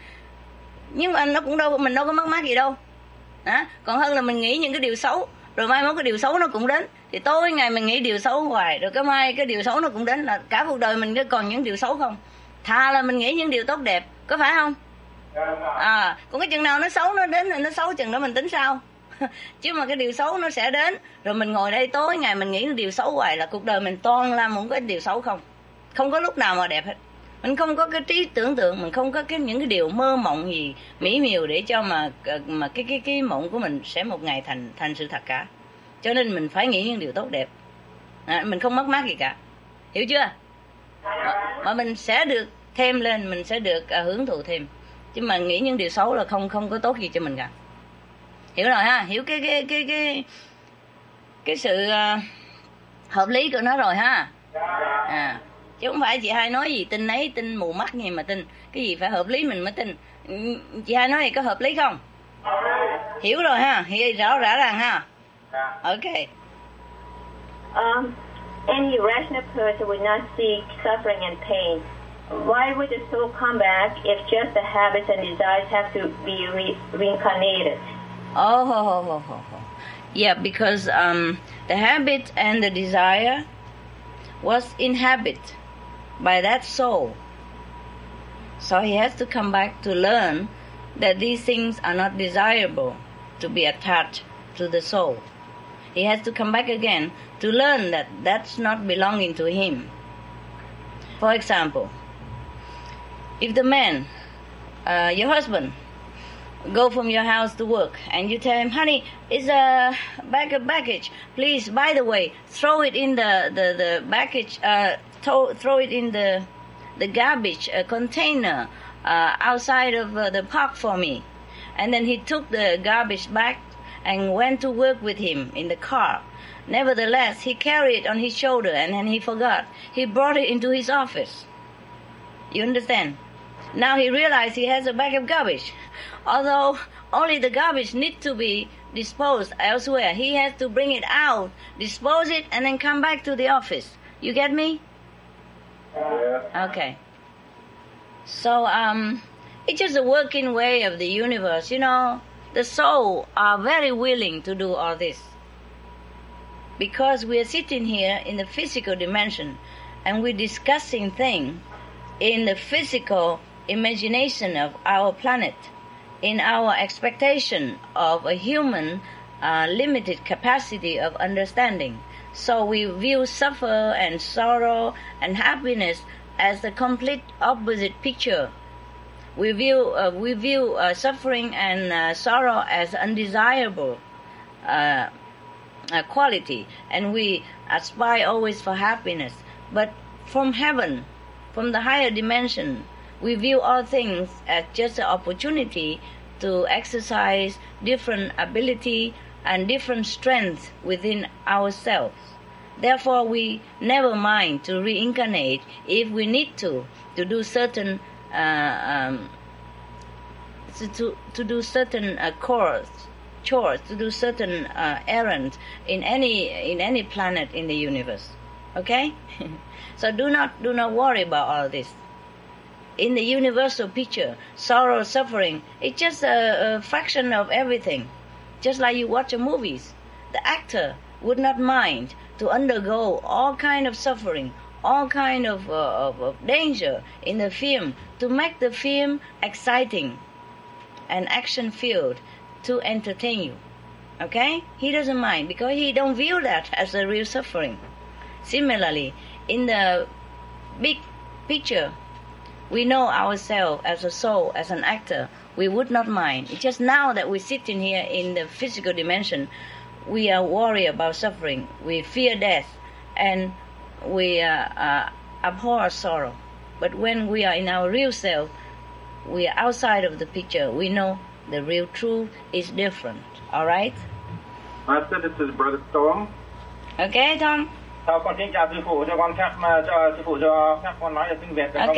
Nhưng mà nó cũng đâu, mình đâu có mất mát gì đâu. Đó. còn hơn là mình nghĩ những cái điều xấu, rồi mai mốt cái điều xấu nó cũng đến. Thì tối ngày mình nghĩ điều xấu hoài, rồi cái mai cái điều xấu nó cũng đến, là cả cuộc đời mình cứ còn những điều xấu không? Thà là mình nghĩ những điều tốt đẹp, có phải không? À còn cái chừng nào nó xấu nó đến rồi nó xấu, chừng đó mình tính sao? Chứ mà cái điều xấu nó sẽ đến, rồi mình ngồi đây tối ngày mình nghĩ điều xấu hoài là cuộc đời mình toàn là một cái điều xấu không? Không có lúc nào mà đẹp hết. Mình không có cái trí tưởng tượng mình không có cái những cái điều mơ mộng gì mỹ miều để cho mà ờ, mà cái cái cái mộng của mình sẽ một ngày thành thành sự thật cả. Cho nên mình phải nghĩ những điều tốt đẹp. À, mình không mất mát gì cả. Hiểu chưa? Mà, mà mình sẽ được thêm lên mình sẽ được à, hưởng thụ thêm. Chứ mà nghĩ những điều xấu là không không có tốt gì cho mình cả. Hiểu rồi ha? Hiểu cái cái cái cái cái sự uh, hợp lý của nó rồi ha? À chứ không phải chị hai nói gì tin ấy tin mù mắt gì mà tin cái gì phải hợp lý mình mới tin chị hai nói gì có hợp lý không hiểu rồi ha hiểu rõ rõ ràng ha ok Um, any rational person would not seek suffering and pain. Why would the soul come back if just the habits and desires have to be re- reincarnated? Oh, ho, ho, ho, ho, ho. yeah, because um, the habit and the desire was inhabit by that soul. So he has to come back to learn that these things are not desirable to be attached to the soul. He has to come back again to learn that that's not belonging to him. For example, if the man, uh, your husband, go from your house to work and you tell him, honey, it's a bag of baggage. Please, by the way, throw it in the, the, the baggage, uh, throw, throw it in the, the garbage container uh, outside of uh, the park for me. And then he took the garbage bag and went to work with him in the car. Nevertheless, he carried it on his shoulder and then he forgot. He brought it into his office. You understand? Now he realized he has a bag of garbage. Although only the garbage needs to be disposed elsewhere, he has to bring it out, dispose it, and then come back to the office. You get me? Yeah. Okay. So, um, it's just a working way of the universe. You know, the soul are very willing to do all this. Because we are sitting here in the physical dimension and we're discussing things in the physical imagination of our planet, in our expectation of a human uh, limited capacity of understanding. So we view suffer and sorrow and happiness as the complete opposite picture. We view uh, we view uh, suffering and uh, sorrow as undesirable uh, uh, quality, and we aspire always for happiness. But from heaven, from the higher dimension, we view all things as just an opportunity to exercise different ability and different strengths within ourselves. Therefore, we never mind to reincarnate if we need to to do certain uh, um, to, to to do certain uh, chores, chores, to do certain uh, errands in any in any planet in the universe. Okay, so do not do not worry about all this. In the universal picture, sorrow, suffering, it's just a, a fraction of everything. Just like you watch a movies, the actor would not mind to undergo all kind of suffering, all kind of, uh, of, of danger in the film to make the film exciting and action filled to entertain you. Okay? He doesn't mind because he don't view that as a real suffering. Similarly, in the big picture, we know ourselves as a soul, as an actor. We would not mind. It's just now that we're sitting here in the physical dimension, we are worried about suffering. We fear death, and we uh, uh, abhor sorrow. But when we are in our real self, we are outside of the picture. We know the real truth is different. All right? Master, this is Brother Storm. Okay, Tom. Sau con xin chào sư phụ cho con phép mà cho sư phụ cho phép con nói được tiếng Việt được không?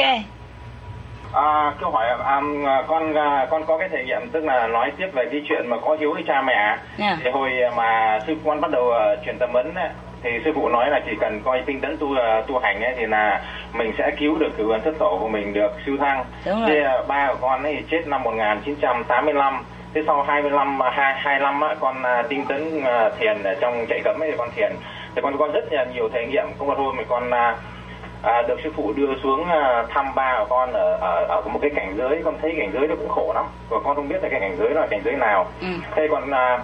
À, câu hỏi à, con à, con có cái thể nghiệm tức là nói tiếp về cái chuyện mà có hiếu với cha mẹ. Yeah. Thì hồi mà sư con bắt đầu à, truyền tâm ấn ấy, thì sư phụ nói là chỉ cần coi tinh tấn tu à, tu hành ấy thì là mình sẽ cứu được cửu ấn thất tổ của mình được siêu thăng. Thế à, ba của con ấy chết năm 1985. Thế sau 25 à, hai 25 á con à, tinh tấn à, thiền ở trong chạy cấm ấy thì con thiền. Thì con con rất là nhiều thể nghiệm. Có một hôm thì con à, à, được sư phụ đưa xuống à, thăm ba của con ở, ở ở một cái cảnh giới con thấy cảnh giới nó cũng khổ lắm và con không biết là cái cảnh giới là cảnh giới nào Ừ. thế còn à,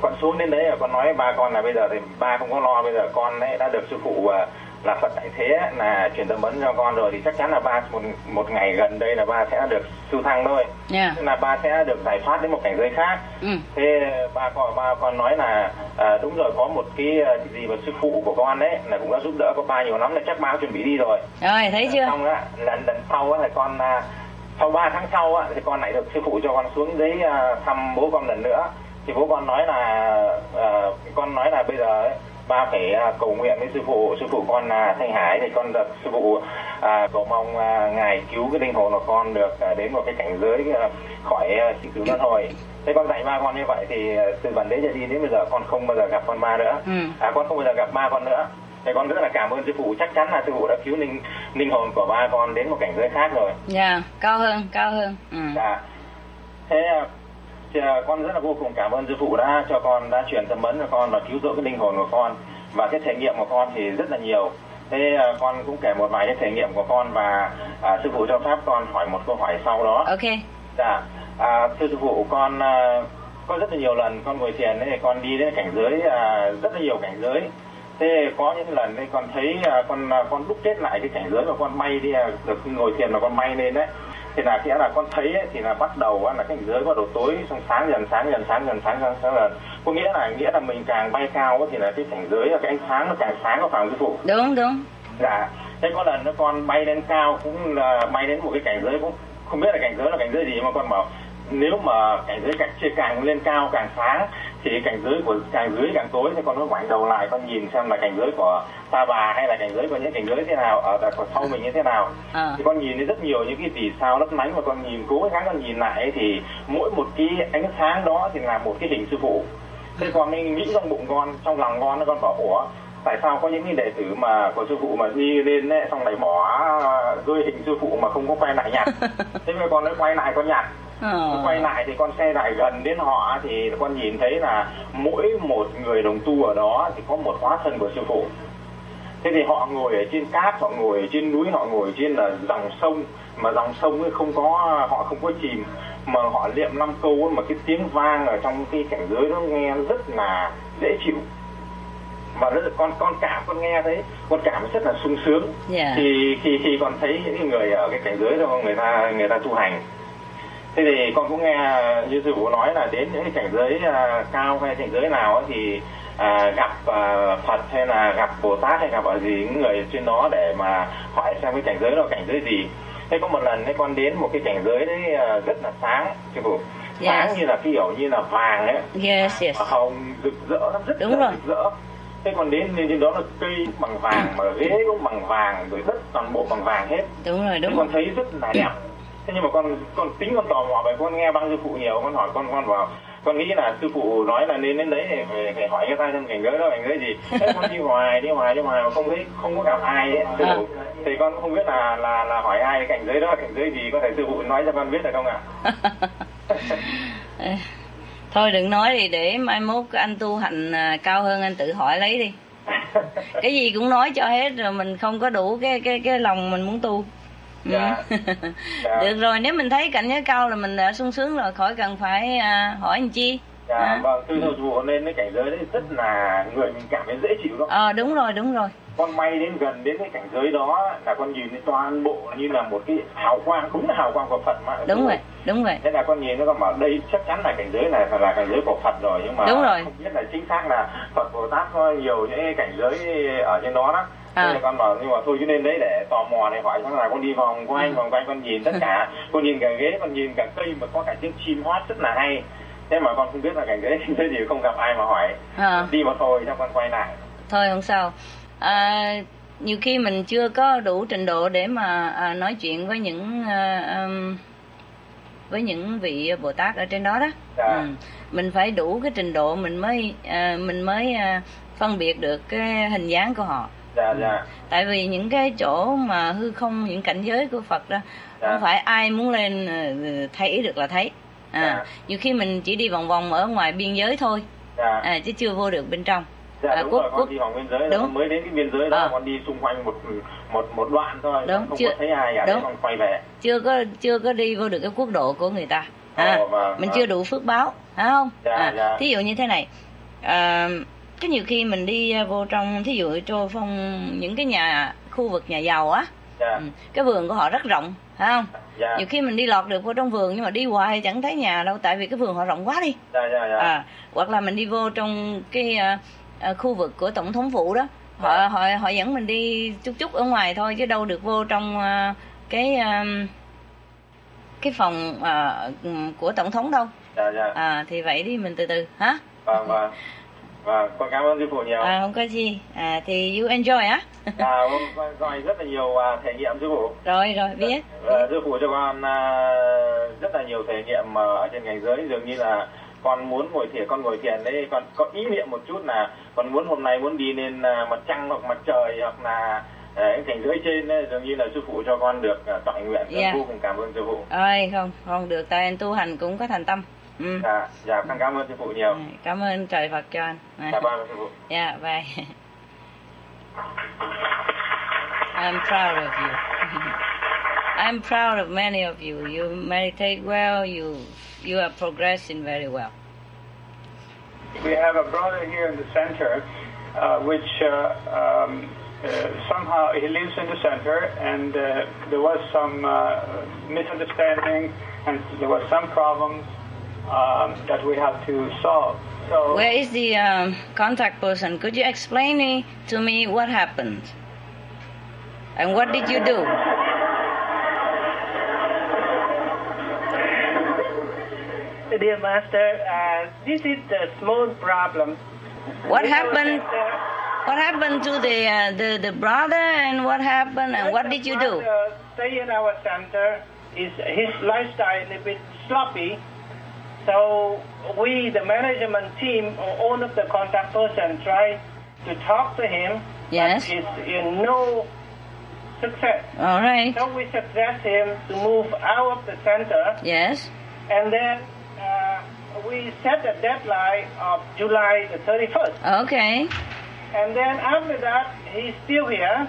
con xuống đến đấy là con nói ba con là bây giờ thì ba không có lo bây giờ con ấy đã được sư phụ à, là Phật đại thế là truyền tâm ấn cho con rồi thì chắc chắn là ba một một ngày gần đây là ba sẽ được siêu thăng thôi Yeah. tức là ba sẽ được giải thoát đến một cảnh giới khác Ừ. thế ba con ba con nói là à, đúng rồi có một cái à, gì mà sư phụ của con ấy là cũng đã giúp đỡ có ba nhiều lắm là chắc ba chuẩn bị đi rồi Rồi, thấy chưa? xong á lần lần sau á là con à, sau 3 tháng sau á thì con lại được sư phụ cho con xuống dưới à, thăm bố con lần nữa thì bố con nói là à, con nói là bây giờ ấy, ba phải à, cầu nguyện với sư phụ sư phụ con là thanh hải. Thì con được sư phụ à, cầu mong à, ngài cứu cái linh hồn của con được à, đến một cái cảnh giới à, khỏi à, sự cứu luân hồi. Thế con dạy ba con như vậy thì à, từ lần đấy trở đi đến bây giờ con không bao giờ gặp con ba nữa. Ừ. à con không bao giờ gặp ba con nữa. Thì con rất là cảm ơn sư phụ. Chắc chắn là sư phụ đã cứu linh linh hồn của ba con đến một cảnh giới khác rồi. Yeah, cao hơn, cao hơn. Ừ. dạ. Thế à, thì, à, con rất là vô cùng cảm ơn sư phụ đã cho con đã truyền tâm ấn cho con và cứu rỗi cái linh hồn của con và cái thể nghiệm của con thì rất là nhiều thế à, con cũng kể một vài cái thể nghiệm của con và à, sư phụ cho phép con hỏi một câu hỏi sau đó Okay. Dạ, à, thưa sư phụ con à, có rất là nhiều lần con ngồi thiền ấy, con đi đến cảnh giới à, rất là nhiều cảnh giới. Thế có những lần ấy con thấy à, con à, con đúc kết lại cái cảnh giới mà con bay đi à, được ngồi thiền mà con bay lên đấy. Thì là nghĩa là con thấy ấy, thì là bắt đầu là cảnh giới bắt đầu tối xong sáng dần sáng dần sáng dần sáng dần sáng dần. Có nghĩa là nghĩa là mình càng bay cao ấy, thì là cái cảnh giới là cái ánh sáng nó càng sáng vào phải không sư phụ? Đúng, đúng. Dạ. Thế có lần nó con bay lên cao cũng là bay đến một cái cảnh giới cũng không biết là cảnh giới là cảnh giới gì mà con bảo nếu mà cảnh giới càng chia càng lên cao càng sáng thì cảnh giới của càng dưới càng tối thì con mới ngoảnh đầu lại con nhìn xem là cảnh giới của ta bà hay là cảnh giới của những cảnh giới thế nào ở ở sau mình như thế nào. Ờ. thì con nhìn thấy rất nhiều những cái vì sao lấp lánh và con nhìn cố gắng con nhìn lại thì mỗi một cái ánh sáng đó thì là một cái hình sư phụ. Thế con mới nghĩ trong bụng con trong lòng con nó con bảo ủa tại sao có những cái đệ tử mà của sư phụ mà đi lên ấy, xong lại bỏ rơi hình sư phụ mà không có quay lại nhặt thế mà con mới quay lại con nhặt Ờ. quay lại thì con xe lại gần đến họ thì con nhìn thấy là mỗi một người đồng tu ở đó thì có một hóa thân của sư phụ. Thế thì họ ngồi ở trên cát họ ngồi ở trên núi họ ngồi trên là dòng sông. Mà dòng sông ấy không có họ không có chìm. Mà họ niệm năm câu ấy, mà cái tiếng vang ở trong cái cảnh giới nó nghe rất là dễ chịu. Mà rất là con con cảm con nghe thấy con cảm rất là sung sướng. Dạ. thì khi khi con thấy những người ở cái cảnh giới đó người ta người ta tu hành thế thì con cũng nghe như sư phụ nói là đến những cái cảnh giới à, cao hay cảnh giới nào ấy thì à, gặp à, Phật hay là gặp Bồ Tát hay gặp ở gì những người trên đó để mà hỏi xem cái cảnh giới đó cảnh giới gì thế có một lần ấy con đến một cái cảnh giới đấy à, rất là sáng sư phụ sáng Yes. như là kiểu như là vàng ấy Yes, yes. hồng rực rỡ lắm rất Đúng là rồi. rực rỡ thế còn đến trên đó là cây bằng vàng mà ghế cũng bằng vàng rồi đất toàn bộ bằng vàng hết Đúng rồi, thế đúng con rồi. thấy rất là đẹp thế nhưng mà con con tính con tò mò vậy con nghe băng sư phụ nhiều con hỏi con con vào con nghĩ là sư phụ nói là nên đến đấy để phải, phải hỏi người ta trong cảnh giới đó cảnh giới gì? Thế con đi hoài đi hoài đi hoài mà không thấy không có gặp ai ấy, sư phụ thì con không biết là là là hỏi ai cảnh giới đó cảnh giới gì? Có thể sư phụ nói cho con biết được không ạ? Thôi đừng nói đi để mai mốt anh tu hành à, cao hơn anh tự hỏi lấy đi. Cái gì cũng nói cho hết rồi mình không có đủ cái cái cái lòng mình muốn tu. Ừ. Dạ. Dạ. Được rồi, nếu mình thấy cảnh giới cao là mình đã sung sướng rồi, khỏi cần phải à, hỏi làm chi. dạ À. vâng sư phụ nên cái cảnh giới đấy rất là người mình cảm thấy dễ chịu đó Ờ đúng rồi, đúng rồi. con bay đến gần đến cái cảnh giới đó là con nhìn thấy toàn bộ như là một cái hào quang đúng là hào quang của Phật mà Đúng rồi, đúng rồi. thế là con nhìn nó con bảo đây chắc chắn là cảnh giới này là cảnh giới của Phật rồi nhưng mà Đúng rồi. không biết là chính xác là Phật Bồ Tát có nhiều những cái cảnh giới ở trên đó đó À. Thế là con bảo nhưng mà thôi chứ nên đấy để tò mò này hỏi xong là con đi vòng Ừ. quanh vòng quanh con nhìn tất cả con nhìn cả ghế con nhìn cả cây mà có cả tiếng chim hót rất là hay thế mà con không biết là cảnh cảnh giới gì không gặp ai mà hỏi À. đi mà thôi xong con quay lại Thôi không sao. À, nhiều khi mình chưa có đủ trình độ để mà à, nói chuyện với những à, um, với những vị Bồ Tát ở trên đó đó. Dạ. Ừ. Mình phải đủ cái trình độ mình mới à, mình mới à, phân biệt được cái hình dáng của họ. Dạ dạ Tại vì những cái chỗ mà hư không những cảnh giới của Phật đó Dạ. không phải ai muốn lên ờ, thấy được là thấy. À, Dạ. nhiều khi mình chỉ đi vòng vòng ở ngoài biên giới thôi, dạ à, chứ chưa vô được bên trong. Dạ À, đúng quốc- rồi, con quốc- đi vòng biên giới đúng. mới đến cái biên giới đó À. con đi xung quanh một một một đoạn thôi, Đúng, không chưa- có thấy ai cả, đúng. con quay về. chưa có chưa có đi vô được cái quốc độ của người ta à, Ồ, vâng, mình vâng. chưa đủ phước báo phải không Dạ, à, dạ. thí dụ như thế này à, cái nhiều khi mình đi à, vô trong thí dụ cho phong những cái nhà khu vực nhà giàu á Dạ, ừ, cái vườn của họ rất rộng phải không dạ, nhiều khi mình đi lọt được vô trong vườn nhưng mà đi hoài chẳng thấy nhà đâu tại vì cái vườn họ rộng quá đi dạ, dạ, dạ. à, hoặc là mình đi vô trong cái à, khu vực của tổng thống phủ đó họ Dạ. họ họ dẫn mình đi chút chút ở ngoài thôi chứ đâu được vô trong à, cái à, cái phòng ừm, của tổng thống đâu dạ, dạ. à, thì vậy đi mình từ từ hả Vâng, vâng. Vâng, con cảm ơn sư phụ nhiều. à, không có gì. À, thì you enjoy á. À, con, con, con rất là nhiều à, thể nghiệm sư phụ. rồi rồi biết. Ờ, sư phụ cho con à, rất là nhiều thể nghiệm mà ở trên cảnh giới. Dường như là con muốn ngồi thiền con ngồi thiền đấy con có ý niệm một chút là con muốn hôm nay muốn đi lên à, mặt trăng hoặc mặt trời hoặc là à, cái cảnh giới trên ấy, dường như là sư phụ cho con được à, tọa nguyện. Con Dạ. vô cùng cảm ơn sư phụ. Ơi không không được. Tại anh tu hành cũng có thành tâm ừ. dạ dạ con cảm ơn sư phụ nhiều cảm ơn trời Phật cho anh dạ vâng sư phụ Yeah, bye. I'm proud of you. I'm proud of many of you. You meditate well. You you are progressing very well. We have a brother here in the center, uh, which uh, um, uh, somehow he lives in the center, and uh, there was some uh, misunderstanding, and there was some problems um, that we have to solve. So Where is the um, contact person? Could you explain me, to me what happened? And what did you do? Dear Master, uh, this is a small problem. What happened? uh, What happened to the uh, the the brother? And what happened? And what did you do? Stay in our center. Is his lifestyle a bit sloppy. So we, the management team, all of the contact person, try to talk to him. Yes. But it's in no success. All right. So we suggest him to move out of the center, Yes. and then uh, we set the deadline of July the 31st. Okay. And then after that, he's still here.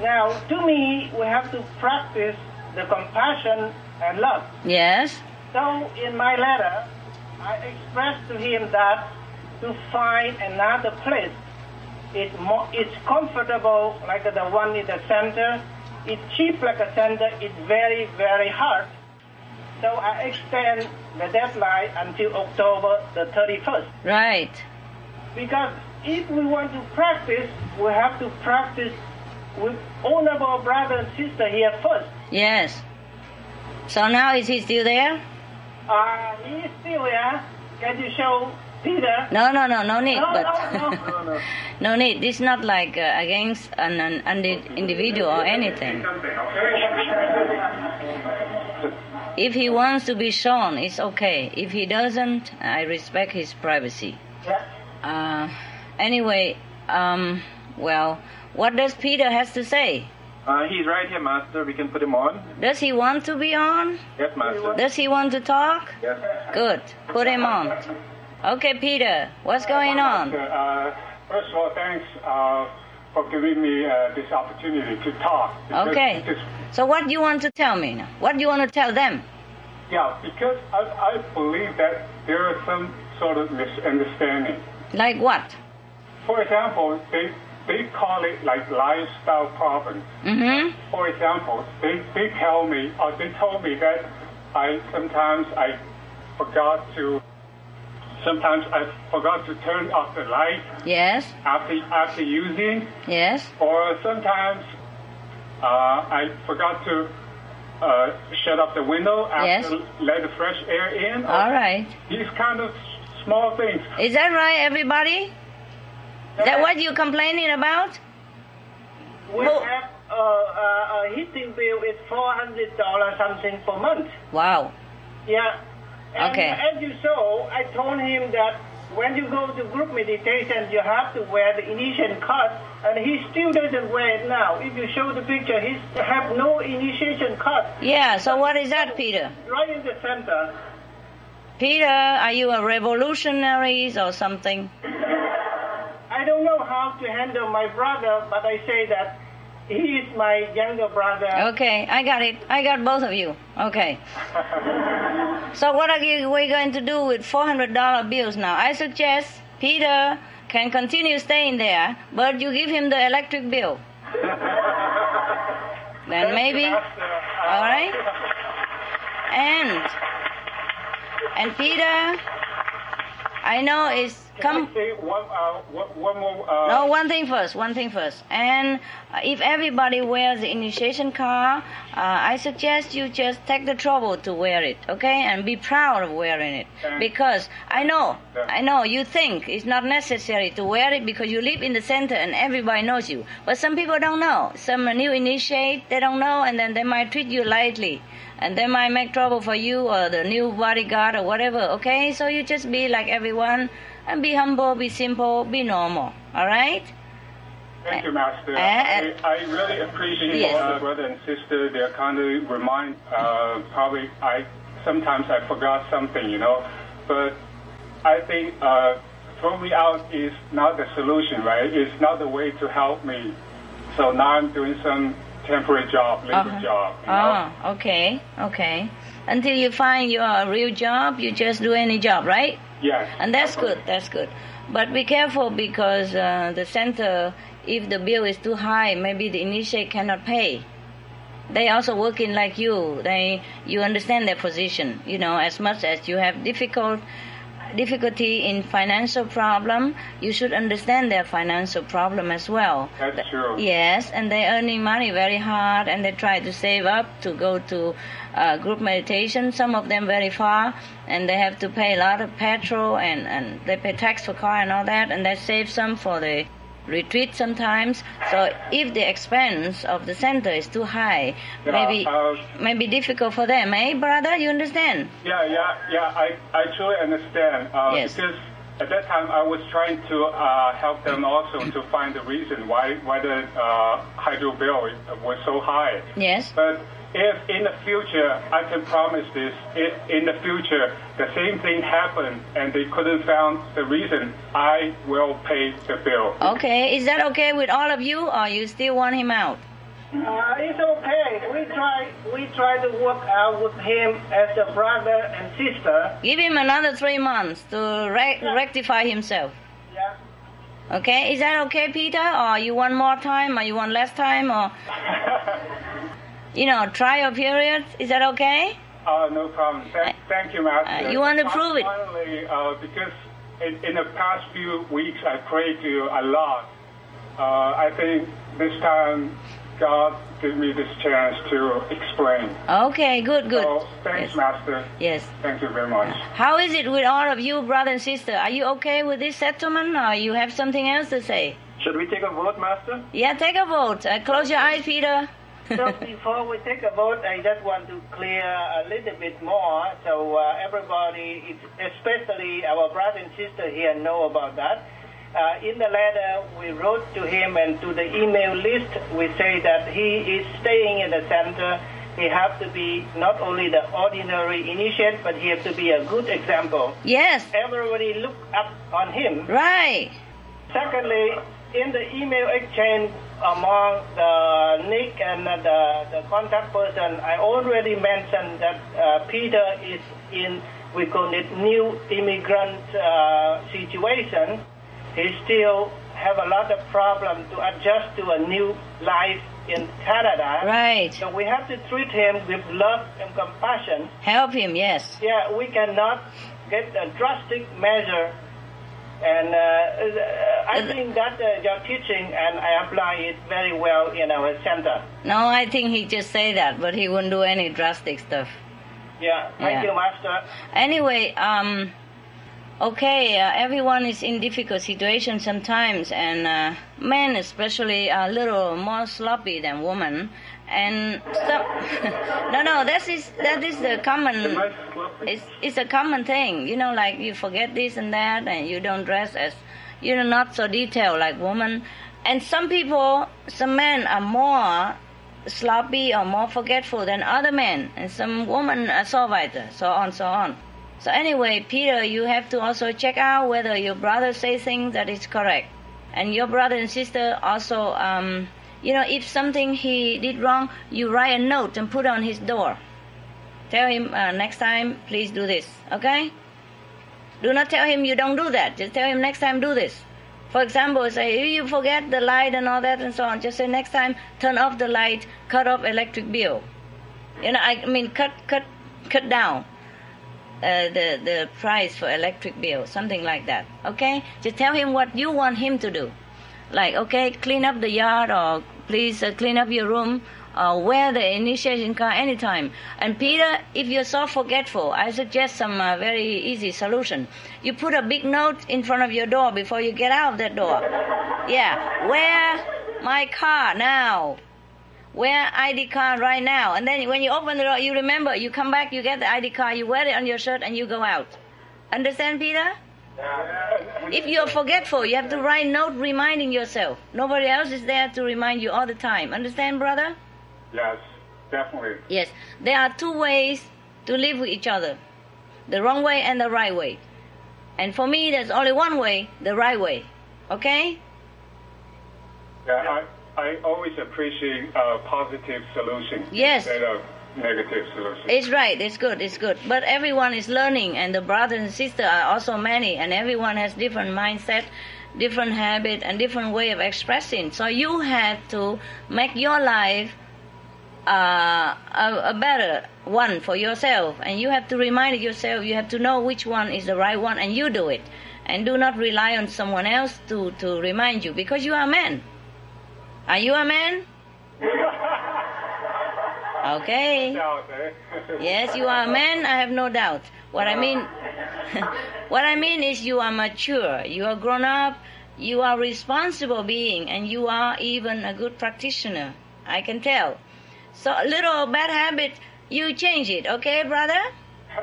Now, to me, we have to practice the compassion and love. Yes. So, in my letter, I expressed to him that to find another place. It's more, it's comfortable like the one in the center. It's cheap like a center. It's very, very hard. So I extend the deadline until October the 31st. Right. Because if we want to practice, we have to practice with honorable brother and sister here first. Yes. So now is he still there? Uh, he is still here. Can you show Peter? No, no, no, no need. No, but no, no, no. no need. This is not like uh, against an, an, an individual or anything. If he wants to be shown, it's okay. If he doesn't, I respect his privacy. Yeah. Uh, anyway, um, well, what does Peter has to say? Uh, he's right here, Master. We can put him on. Does he want to be on? Yes, Master. Does he want to talk? Yes. Good. Put him on. Okay, Peter, what's going on? Uh, first of all, thanks uh, for giving me uh, this opportunity to talk. Okay. it is- So what do you want to tell me now? What do you want to tell them? yeah, because I, I believe that there is some sort of misunderstanding. Like what? For example, they they call it like lifestyle problems. Mm-hmm. For example, they, they tell me or they told me that I sometimes I forgot to sometimes I forgot to turn off the light Yes. after after using, Yes. or sometimes uh, I forgot to uh, shut off the window after Yes. let the fresh air in. All right. These kind of small things. Is that right, everybody? Is that what you're complaining about? We have uh, uh, a heating bill is four hundred dollars something per month. Wow. Yeah. And Okay. as you saw, I told him that when you go to group meditation, you have to wear the initiation card, and he still doesn't wear it now. If you show the picture, he have no initiation card. Yeah, so what is that, Peter? Right in the center. Peter, are you a revolutionary or something? I don't know how to handle my brother, but I say that he is my younger brother. Okay, I got it. I got both of you. Okay. So what are you, we going to do with $400 bills now? I suggest Peter can continue staying there, but you give him the electric bill. Then maybe, all right? And, and Peter, I know it's come. Say one, uh, one, more. Uh, No, one thing first, one thing first. And uh, if everybody wears the initiation card, uh, I suggest you just take the trouble to wear it, okay? And be proud of wearing it. Because I know, Yeah. I know you think it's not necessary to wear it because you live in the center and everybody knows you. But some people don't know. Some new initiate, they don't know, and then they might treat you lightly. And they might make trouble for you or the new bodyguard or whatever, okay? So you just be like everyone and be humble, be simple, be normal, all right? Thank you, Master. Uh, I, I really appreciate Yes. all the brother and sister. They're kind of remind. Uh, probably I sometimes I forgot something, you know, but I think uh, throw me out is not the solution, right? It's not the way to help me. So now I'm doing some temporary job, labor Uh-huh. job. You know? Oh, okay, okay. Until you find your real job, you just do any job, right? Yes. And that's good, that's good. But be careful because uh, the center, if the bill is too high, maybe the initiate cannot pay. They also working like you. They, you understand their position. You know, as much as you have difficult difficulty in financial problem, you should understand their financial problem as well. That's true. Yes, and they're earning money very hard, and they try to save up to go to uh, group meditation. Some of them very far, and they have to pay a lot of petrol, and and they pay tax for car and all that, and they save some for the retreat sometimes. So if the expense of the center is too high, Yeah, maybe uh, maybe difficult for them, eh, brother? You understand? Yeah, yeah, yeah. I, I truly understand. Uh, Yes. Because at that time I was trying to uh, help them also to find the reason why why the uh, hydro bill was so high. Yes. But if in the future I can promise this, if in the future the same thing happened and they couldn't found the reason, I will pay the bill. Okay, is that okay with all of you, or you still want him out? Uh, it's okay. We try we try to work out with him as a brother and sister. Give him another three months to re- rectify himself. Yeah. Okay, is that okay, Peter? Or you want more time, or you want less time, or you know, trial period? Is that okay? Uh, no problem. Thank, thank you, Master. Uh, you want to prove it? Finally, uh, because in, in the past few weeks I prayed to you a lot. Uh, I think this time God gave me this chance to explain. Okay, good, good. So thanks, Yes. Master. Yes. Thank you very much. How is it with all of you, brother and sister? Are you okay with this settlement, or you have something else to say? Should we take a vote, Master? Yeah, take a vote. Uh, close your eyes, Peter. So before we take a vote, I just want to clear a little bit more so uh, everybody, especially our brother and sister here, know about that. Uh, in the letter we wrote to him and to the email list, we say that he is staying in the center. He has to be not only the ordinary initiate, but he has to be a good example. Yes. Everybody look up on him. Right. Secondly, in the email exchange among the Nick and the, the contact person, I already mentioned that uh, Peter is in, we call it new immigrant uh, situation. He still have a lot of problem to adjust to a new life in Canada. Right. So we have to treat him with love and compassion. Help him, yes. Yeah, we cannot get a drastic measure. And uh, I think that uh, your teaching, and I apply it very well in our center. No, I think he just say that, but he wouldn't do any drastic stuff. Yeah, thank Yeah. you, Master. Anyway, um, okay, uh, everyone is in difficult situations sometimes, and uh, men especially are a little more sloppy than women. And some, no, no, that is that is the common. It's it's a common thing, you know, like you forget this and that, and you don't dress as, you know, not so detailed like woman And some people, some men are more sloppy or more forgetful than other men, and some women are so weiter, so on, so on. So anyway, Peter, you have to also check out whether your brother says things that is correct, and your brother and sister also, um, you know, if something he did wrong, you write a note and put on his door. Tell him uh, next time, please do this. Okay? Do not tell him you don't do that. Just tell him next time do this. For example, say if you forget the light and all that and so on, just say next time turn off the light, cut off electric bill. You know, I mean cut cut cut down uh, the the price for electric bill, something like that. Okay, just tell him what you want him to do. Like okay, clean up the yard or please uh, clean up your room. Uh, wear the initiation card anytime. And Peter, if you're so forgetful, I suggest some uh, very easy solution. You put a big note in front of your door before you get out of that door. Yeah, wear my car now. Wear ID card right now. And then when you open the door, you remember, you come back, you get the ID card, you wear it on your shirt, and you go out. Understand, Peter? If you're forgetful, you have to write note reminding yourself. Nobody else is there to remind you all the time. Understand, brother? Yes, definitely. Yes. There are two ways to live with each other the wrong way and the right way. And for me, there's only one way, the right way. Okay? Yeah, I, I always appreciate uh, positive solutions Yes. instead of negative. It's right, it's good, it's good. But everyone is learning, and the brothers and sisters are also many, and everyone has different mindset, different habit, and different way of expressing. So you have to make your life uh, a, a better one for yourself, and you have to remind yourself. You have to know which one is the right one, and you do it. And do not rely on someone else to, to remind you, because you are a man. Are you a man? Okay. Eh? Yes, you are a man. I have no doubt. What I mean, what I mean is you are mature. You are grown up. You are responsible being, and you are even a good practitioner. I can tell. So a little bad habit, you change it, okay, brother?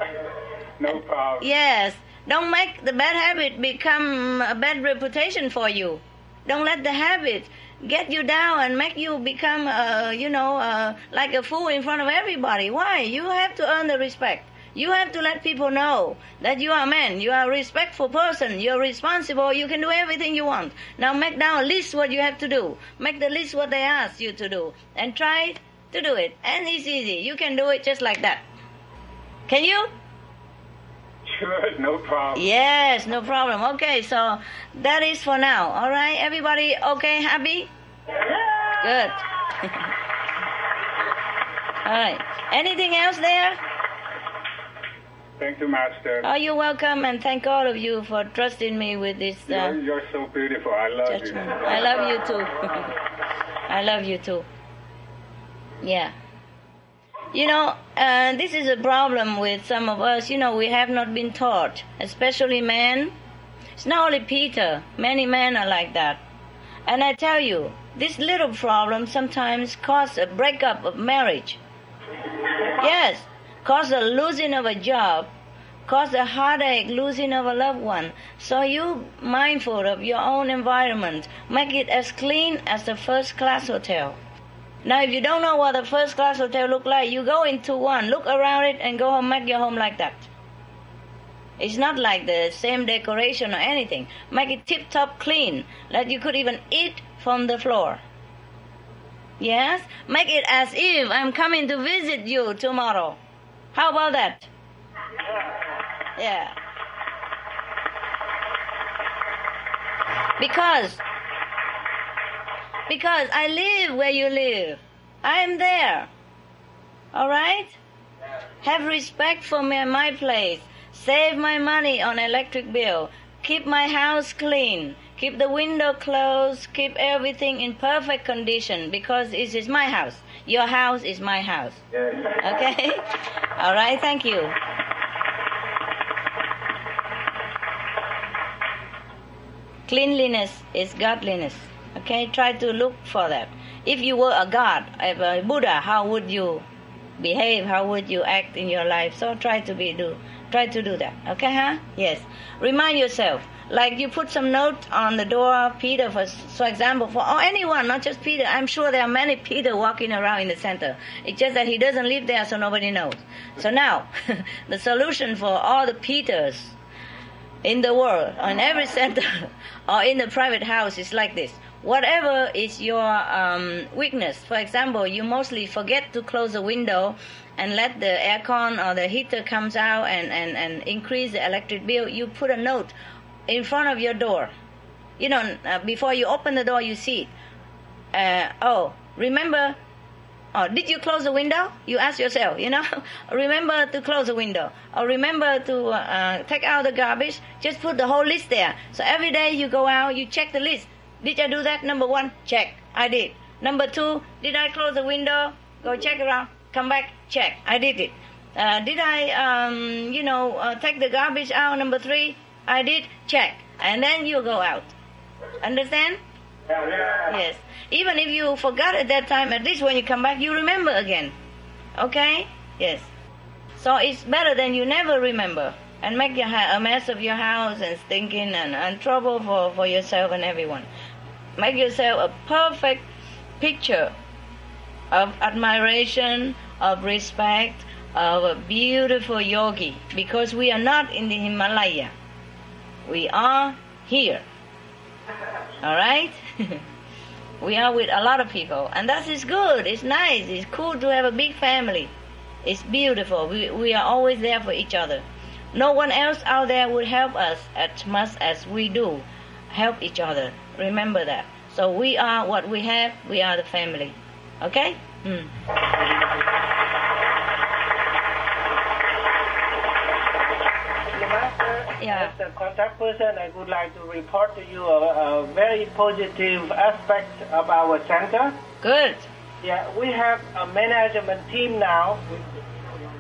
no problem. Yes. Don't make the bad habit become a bad reputation for you. Don't let the habit get you down and make you become, uh, you know, uh, like a fool in front of everybody. Why? You have to earn the respect. You have to let people know that you are a man, you are a respectful person, you're responsible, you can do everything you want. Now make down a list what you have to do. Make the list what they ask you to do. And try to do it. And it's easy. You can do it just like that. Can you? Sure, no problem. Yes, no problem. Okay, so that is for now. All right, everybody okay, happy? Yeah. Good. All right. Anything else there? Thank you, Master. Oh, you're welcome, and thank all of you for trusting me with this. Uh, you're, you're so beautiful. I love judgment. you. I love you too. I love you too. Yeah. You know, uh, this is a problem with some of us. You know, we have not been taught, especially men. It's not only Peter. Many men are like that. And I tell you, this little problem sometimes cause a breakup of marriage. Yes, cause the losing of a job, cause a heartache, losing of a loved one. So you mindful of your own environment. Make it as clean as a first class hotel. Now, if you don't know what a first class hotel look like, you go into one, look around it, and go home, make your home like that. It's not like the same decoration or anything. Make it tip top clean, that you could even eat from the floor. Yes? Make it as if I'm coming to visit you tomorrow. How about that? Yeah. Because because I live where you live. I am there. All right? Have respect for me and my place. Save my money on electric bill. Keep my house clean. Keep the window closed. Keep everything in perfect condition because this is my house. Your house is my house. Okay? All right, thank you. Cleanliness is godliness. Okay, try to look for that. If you were a god, a Buddha, how would you behave? How would you act in your life? So try to be do, try to do that. Okay, huh? Yes. Remind yourself. Like you put some note on the door of Peter, for, for example, for or anyone, not just Peter. I'm sure there are many Peter walking around in the center. It's just that he doesn't live there, so nobody knows. So now, the solution for all the Peters in the world, on every center, or in the private house is like this whatever is your um, weakness. For example, you mostly forget to close the window and let the aircon or the heater comes out and, and, and increase the electric bill. You put a note in front of your door. You know, uh, before you open the door, you see. Uh, oh, remember. Oh, did you close the window? You ask yourself, you know. remember to close the window. Or remember to uh, take out the garbage. Just put the whole list there. So every day you go out, you check the list did I do that? Number one, check. I did. Number two, did I close the window? Go check around. Come back, check. I did it. Uh, did I, um, you know, uh, take the garbage out? Number three, I did. Check. And then you go out. Understand? Yeah. Yes. Even if you forgot at that time, at least when you come back, you remember again. Okay? Yes. So it's better than you never remember and make your ha- a mess of your house and stinking and, and trouble for, for yourself and everyone. Make yourself a perfect picture of admiration, of respect, of a beautiful yogi because we are not in the Himalaya. We are here. All right? we are with a lot of people, and that is good. It's nice. It's cool to have a big family. It's beautiful. We, we are always there for each other. No one else out there would help us as much as we do help each other. Remember that. So we are what we have, we are the family. Okay? Hmm. Yeah. As a contact person, I would like to report to you a, a very positive aspect of our center. Good. Yeah, we have a management team now.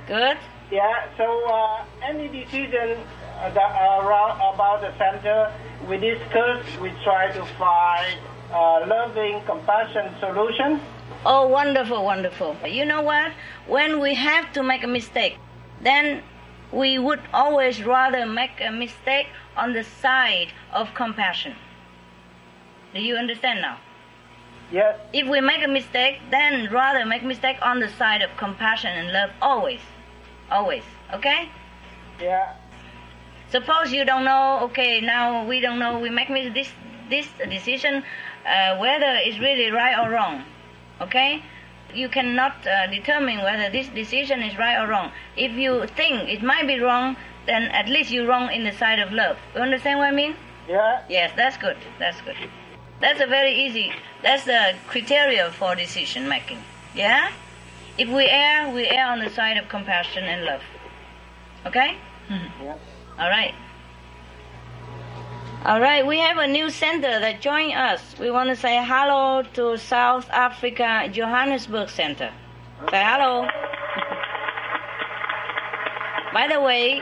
Good. Yeah, so uh, any decision around, about the center, we discuss, we try to find uh, loving, compassion solution. Oh, wonderful, wonderful. You know what? When we have to make a mistake, then we would always rather make a mistake on the side of compassion. Do you understand now? Yes. If we make a mistake, then rather make mistake on the side of compassion and love always. Always. Okay? Yeah. Suppose you don't know. Okay, now we don't know. We make this this decision uh, whether it's really right or wrong. Okay? You cannot uh, determine whether this decision is right or wrong. If you think it might be wrong, then at least you're wrong in the side of love. You understand what I mean? Yeah. Yes, that's good. That's good. That's a very easy. That's the criteria for decision making. Yeah. If we err, we err on the side of compassion and love. Okay. Yeah. All right. All right, we have a new center that joined us. We want to say hello to South Africa Johannesburg Center. Say hello. By the way,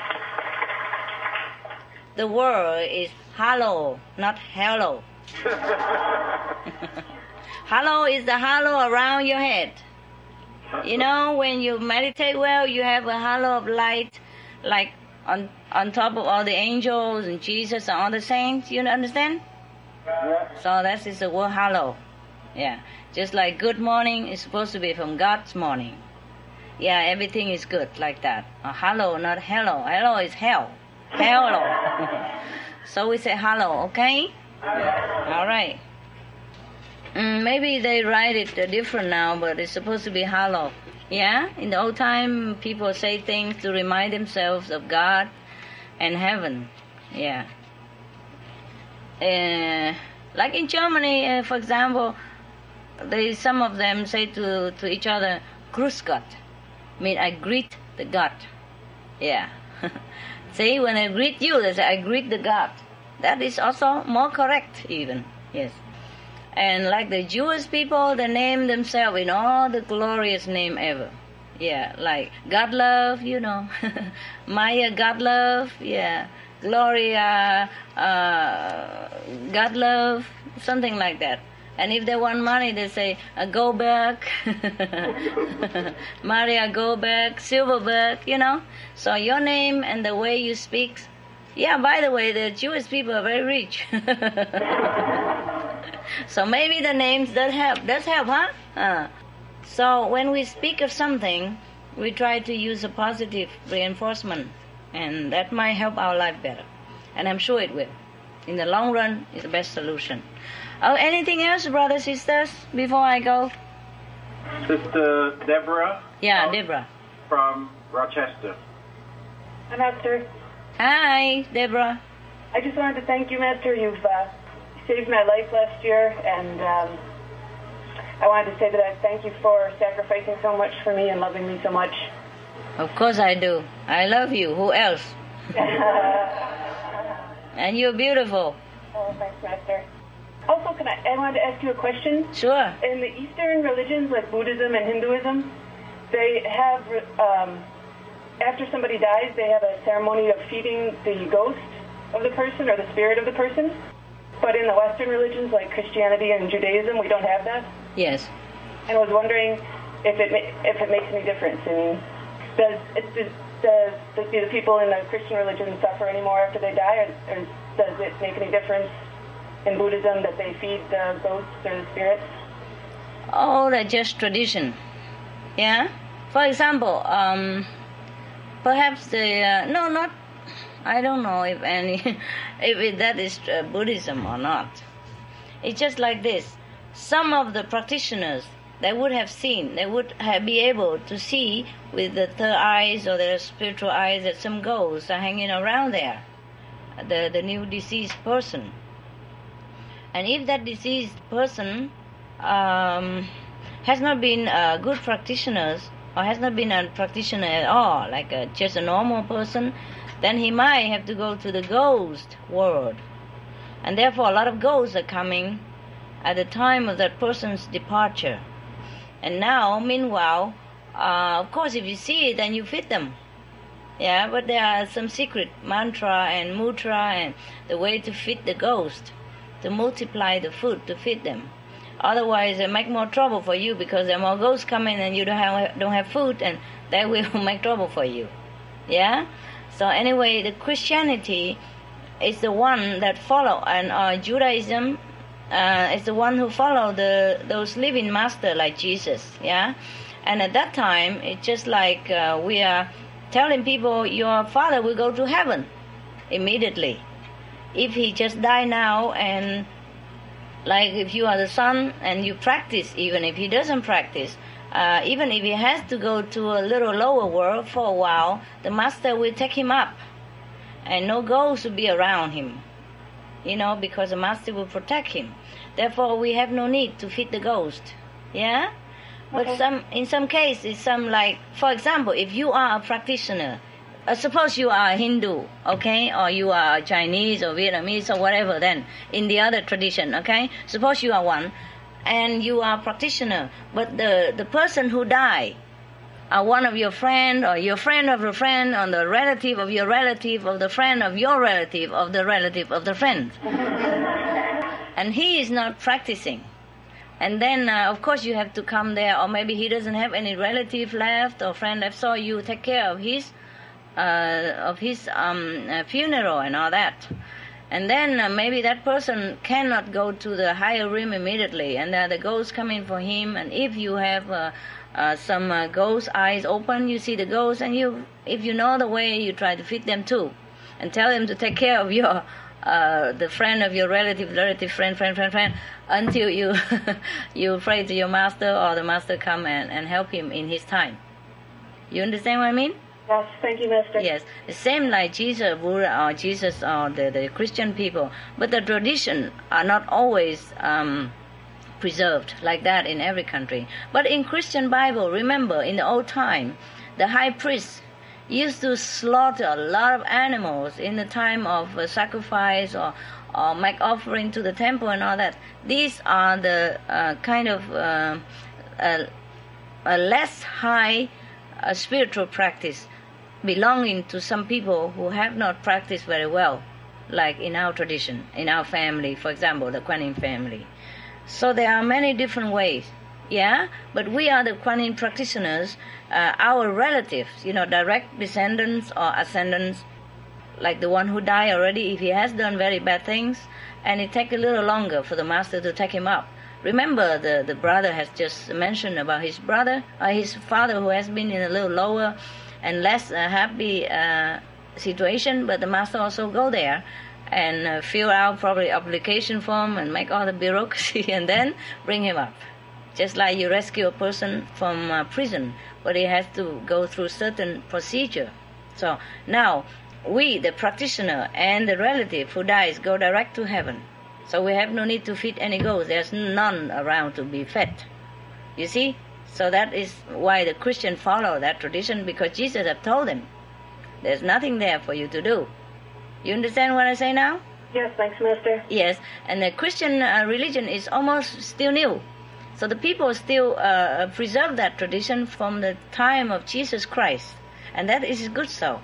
the word is hello, not hello. hello is the halo around your head. You know, when you meditate well, you have a halo of light, like on on top of all the angels and Jesus and all the saints. You understand? Yeah. So that is just the word hello. Yeah, just like good morning is supposed to be from God's morning. Yeah, everything is good like that. Uh, hello, not hello. Hello is hell. Hello. so we say hello, okay? Yeah. All right. Mm, maybe they write it different now, but it's supposed to be hello. Yeah, in the old time, people say things to remind themselves of God and heaven. Yeah. Uh, like in Germany, uh, for example, they some of them say to, to each other, "Grüß Gott," mean I greet the God. Yeah. See, when I greet you, they say I greet the God. That is also more correct, even. Yes. And like the Jewish people, they name themselves in all the glorious name ever. Yeah, like God love, you know, Maya God love, yeah, Gloria uh, God love, something like that. And if they want money, they say uh, go back, Maria go back, Silverberg, you know. So your name and the way you speak. Yeah, by the way, the Jewish people are very rich. so maybe the names that help. Does help, huh? Uh. So when we speak of something, we try to use a positive reinforcement, and that might help our life better. And I'm sure it will. In the long run, it's the best solution. Oh, anything else, brothers, sisters, before I go? Sister Deborah Yeah, Deborah. from Rochester. Hi, Master. Hi, Deborah. I just wanted to thank you, Master. You've uh, saved my life last year, and um, I wanted to say that I thank you for sacrificing so much for me and loving me so much. Of course I do. I love you. Who else? And you're beautiful. Oh, thanks, Master. Also, can I, I wanted to ask you a question. Sure. In the Eastern religions, like Buddhism and Hinduism, they have, um, after somebody dies, they have a ceremony of feeding the ghost of the person or the spirit of the person. But in the Western religions, like Christianity and Judaism, we don't have that. Yes. And I was wondering if it if it makes any difference. And does it, does, does do the people in the Christian religion suffer anymore after they die, or, or does it make any difference in Buddhism that they feed the ghosts or the spirits? Oh, that's just tradition. Yeah. For example, um, perhaps the uh, no, not. I don't know if any, if that is uh, Buddhism or not. It's just like this. Some of the practitioners they would have seen, they would have, be able to see with the third eyes or their spiritual eyes that some ghosts are hanging around there, the the new deceased person. And if that deceased person um, has not been a good practitioners or has not been a practitioner at all, like a, just a normal person, then he might have to go to the ghost world. And therefore, a lot of ghosts are coming at the time of that person's departure. And now, meanwhile, uh, of course, if you see it, then you feed them. Yeah, but there are some secret mantra and mudra and the way to feed the ghost, to multiply the food to feed them. Otherwise, it make more trouble for you because there are more ghosts coming and you don't have don't have food, and that will make trouble for you. Yeah. So anyway, the Christianity is the one that follow, and uh, Judaism uh, is the one who follow the those living master like Jesus. Yeah. And at that time, it's just like uh, we are telling people your father will go to heaven immediately. If he just die now and like if you are the son and you practice, even if he doesn't practice, uh, even if he has to go to a little lower world for a while, the master will take him up, and no ghost will be around him. You know, because the master will protect him. Therefore, we have no need to feed the ghost. Yeah. But Okay. some, in some cases, some like, for example, if you are a practitioner, uh, suppose you are a Hindu, okay, or you are Chinese or Vietnamese or whatever. Then in the other tradition, okay, suppose you are one, and you are a practitioner, but the the person who died are one of your friend or your friend of a friend or the relative of your relative of the friend of your relative of the relative of the friend, and he is not practicing. And then, uh, of course, you have to come there, or maybe he doesn't have any relative left or friend left, so you take care of his uh, of his um, uh, funeral and all that. And then uh, maybe that person cannot go to the higher realm immediately, and there the ghosts coming for him. And if you have uh, uh, some uh, ghost eyes open, you see the ghosts, and you, if you know the way, you try to feed them too, and tell them to take care of your uh, the friend of your relative, relative friend, friend, friend, friend, until you you pray to your master or the master come and, and help him in his time. You understand what I mean? Yes, thank you, Master. Yes, same like Jesus, or Jesus, or the, the Christian people. But the tradition are not always um, preserved like that in every country. But in Christian Bible, remember, in the old time, the high priest used to slaughter a lot of animals in the time of uh, sacrifice or or make offering to the temple and all that. These are the uh, kind of uh, uh, a less high uh, spiritual practice belonging to some people who have not practiced very well, like in our tradition, in our family, for example, the Kuan Yin family. So there are many different ways, yeah. But we are the Kuan Yin practitioners. Uh, our relatives, you know, direct descendants or ascendants, like the one who died already, if he has done very bad things, and it take a little longer for the master to take him up. Remember, the, the brother has just mentioned about his brother, his father who has been in a little lower and less happy uh, situation, but the master also go there and uh, fill out probably application form and make all the bureaucracy and then bring him up. Just like you rescue a person from uh, prison, but he has to go through certain procedure. So now we, the practitioner and the relative who dies, go direct to heaven. So we have no need to feed any ghosts. There's none around to be fed. You see? So that is why the Christian follow that tradition because Jesus have told them there's nothing there for you to do. You understand what I say now? Yes, thanks, Master. Yes, and the Christian uh, religion is almost still new. So the people still uh, preserve that tradition from the time of Jesus Christ, and that is good so.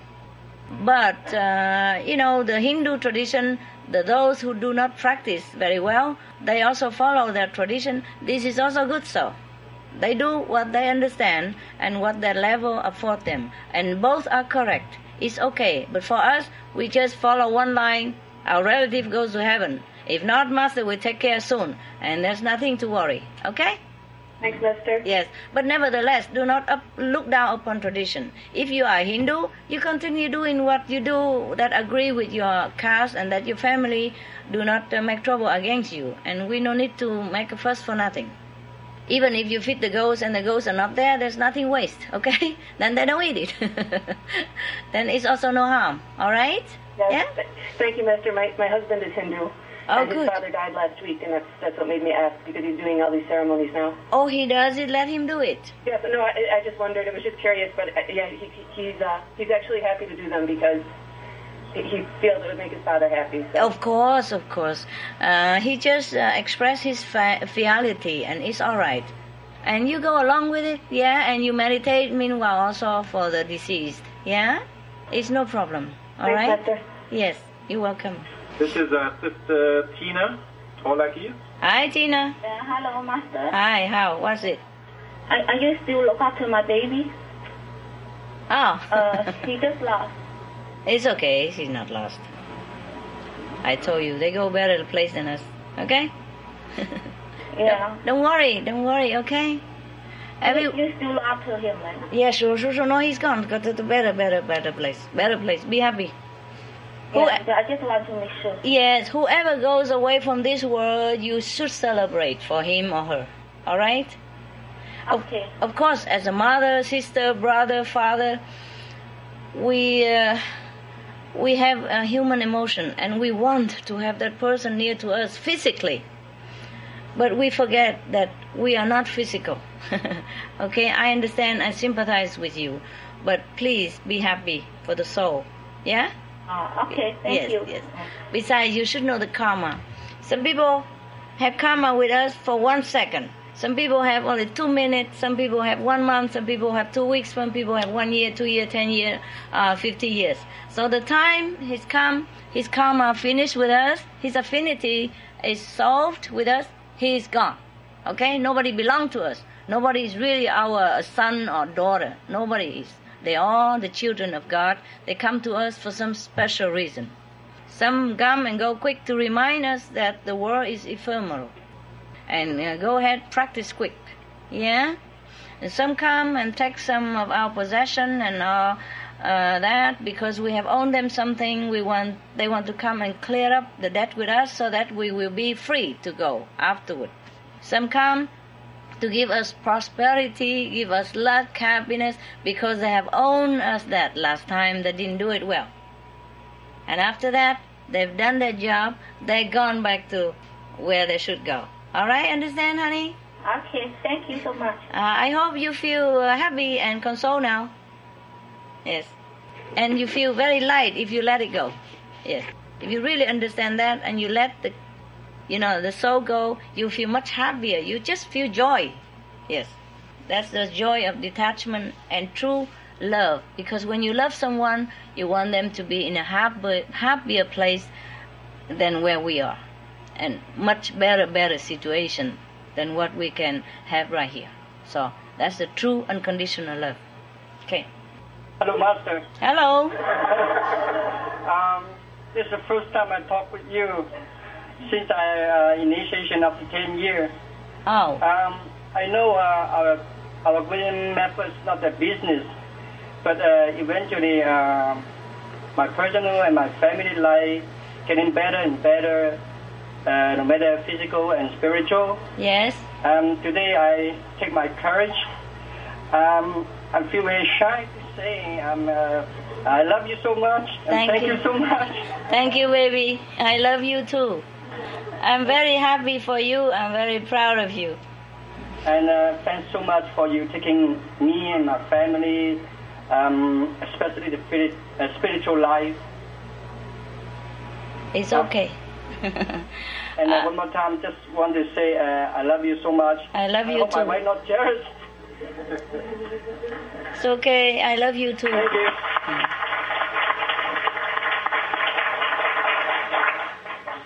But uh, you know, the Hindu tradition, the those who do not practice very well, they also follow their tradition. This is also good so. They do what they understand and what their level afford them, and both are correct. It's okay. But for us, we just follow one line. Our relative goes to heaven. If not, Master will take care soon, and there's nothing to worry. Okay? Thanks, Master. Yes, but nevertheless, do not up, look down upon tradition. If you are Hindu, you continue doing what you do that agree with your caste and that your family do not uh, make trouble against you. And we no need to make a fuss for nothing. Even if you feed the ghosts and the ghosts are not there, there's nothing waste, okay? then they don't eat it. then it's also no harm, all right? Yes, Yeah? Thank you, Master. My, my husband is Hindu. Oh, and his father died last week, and that's, that's what made me ask, because he's doing all these ceremonies now. Oh, he does it, let him do it. Yes, no, I, I just wondered. I was just curious, but uh, yeah, he, he- he's uh, he's actually happy to do them because he, he feels it would make his father happy. So. Of course, of course. Uh, he just uh, expressed his fi- fidelity, and it's all right. And you go along with it, yeah, and you meditate meanwhile also for the deceased, yeah? It's no problem, all Thanks, right? Master. Yes, you're welcome. This is uh, Sister Tina Tolaki. Hi, Tina. Uh, hello, Master. Hi, how was it? Are, are you still look after my baby? Oh, Uh, he just lost. It's okay, she's not lost. I told you, they go better place than us, okay? Yeah. Don't worry, don't worry, okay? Every, You still after him, right? yeah, sure, sure, sure. No, he's gone. Go to the better, better, better place. Better place. Be happy. Who- Yeah, I just want to make sure. Yes, whoever goes away from this world, you should celebrate for him or her. All right? Okay. Of, of course, as a mother, sister, brother, father, we uh, we have a human emotion, and we want to have that person near to us physically. But we forget that we are not physical. okay, I understand. I sympathize with you, but please be happy for the soul. Yeah. Uh, okay, thank yes, you. Yes. Besides, you should know the karma. Some people have karma with us for one second. Some people have only two minutes. Some people have one month. Some people have two weeks. Some people have one year, two year, ten year, uh, fifty years. So the time he's come, his karma finished with us. His affinity is solved with us. He is gone. Okay? Nobody belong to us. Nobody is really our son or daughter. Nobody is. They are the children of God. They come to us for some special reason. Some come and go quick to remind us that the world is ephemeral. And uh, go ahead, practice quick. Yeah? And some come and take some of our possession and uh, uh, that because we have owned them something. We want they want to come and clear up the debt with us so that we will be free to go afterward. Some come to give us prosperity, give us luck, happiness, because they have owned us that last time they didn't do it well. And after that, they've done their job, they're gone back to where they should go. All right, understand, honey? Okay, thank you so much. Uh, I hope you feel uh, happy and consoled now. Yes. And you feel very light if you let it go. Yes. If you really understand that and you let the, you know, the soul go, you feel much happier. You just feel joy. Yes. That's the joy of detachment and true love. Because when you love someone, you want them to be in a happier, happier place than where we are. And much better, better situation than what we can have right here. So that's the true unconditional love. Okay. Hello, Master. Hello. Um, this is the first time I talk with you since I uh, initiation after 10 years. Oh. Um, I know uh, our our Kuan Yin method is not a business, but uh, eventually uh, my personal and my family life getting better and better, uh, no matter physical and spiritual. Yes. Um, today I take my courage. Um, I feel very shy to say um, uh, I love you so much and Thank thank, you. you. so much. Thank you, baby. I love you too. I'm very happy for you. I'm very proud of you. And uh, thanks so much for you taking me and my family, um, especially the spirit, uh, spiritual life. It's okay. And uh, one more time, just want to say uh, I love you so much. I love you hope my too. wife not jealous. It's okay. I love you too. Thank you.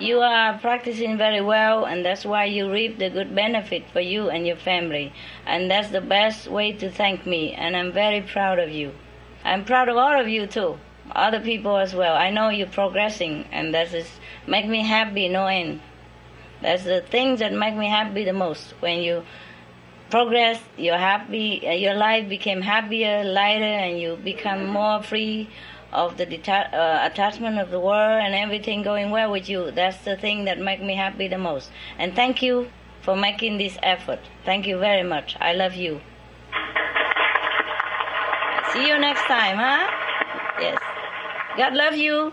You are practicing very well, and that's why you reap the good benefit for you and your family. And that's the best way to thank me, and I'm very proud of you. I'm proud of all of you too, other people as well. I know you're progressing, and that is make me happy no end. That's the things that make me happy the most. When you progress, you're happy, uh, your life became happier, lighter, and you become more free of the deta- uh, attachment of the world and everything going well with you. That's the thing that make me happy the most. And thank you for making this effort. Thank you very much. I love you. See you next time, huh? Yes. God love you.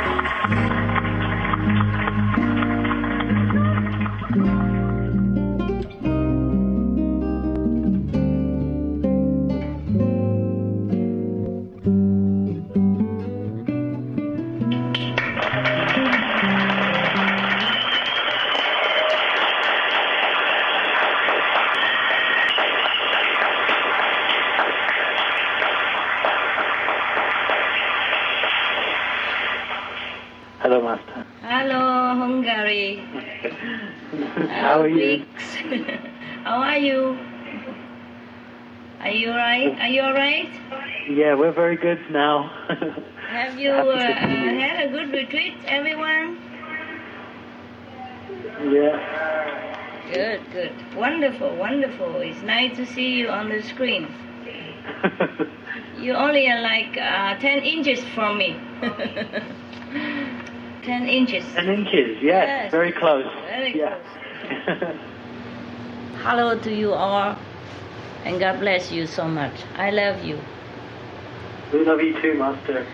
How are you? How are you? Are you alright? Are you alright? Yeah, we're very good now. Have you uh, had a good retreat, everyone? Yeah. Good, good. Wonderful, wonderful. It's nice to see you on the screen. you only are like uh, 10 inches from me. 10 inches. 10 inches, yes, Yes. very close. Very yeah. Hello to you all, and God bless you so much. I love you. we love you too, Master.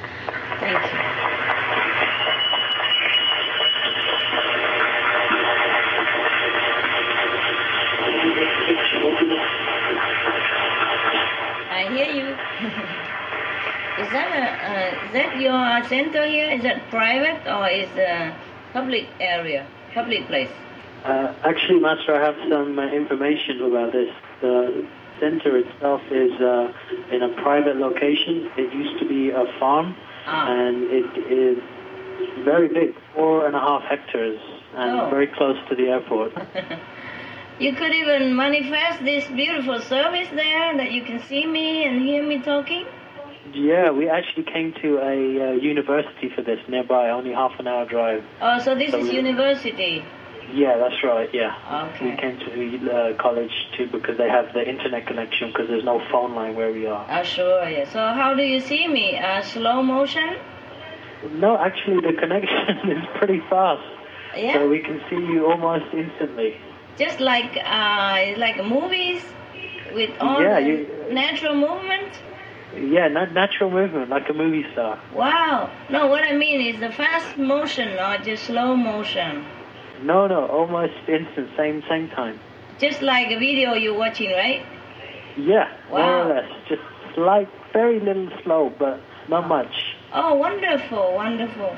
Thank you. I hear you. is that a uh, is that your center here? Is that private or is a public area, public place? Uh, actually, Master, I have some uh, information about this. The center itself is uh, in a private location. It used to be a farm, Ah. and it is very big, four and a half hectares, and Oh. very close to the airport. You could even manifest this beautiful service there that you can see me and hear me talking. Yeah, we actually came to a uh, university for this nearby, only half an hour drive. Oh, so this So is we- university. Yeah, that's right. Yeah. Okay. We came to the uh, college too because they have the internet connection because there's no phone line where we are. Oh, sure, yeah. So how do you see me? Uh, slow motion? No, actually, the connection is pretty fast. Yeah. So we can see you almost instantly. Just like uh, like movies with all Yeah, the you- natural movement? Yeah, na- natural movement like a movie star. Wow. No, what I mean is the fast motion or just slow motion. No, no, almost instant, same same time. Just like a video you're watching, right? Yeah, wow. more or less. Just like very little slow, but not much. Oh, wonderful, wonderful.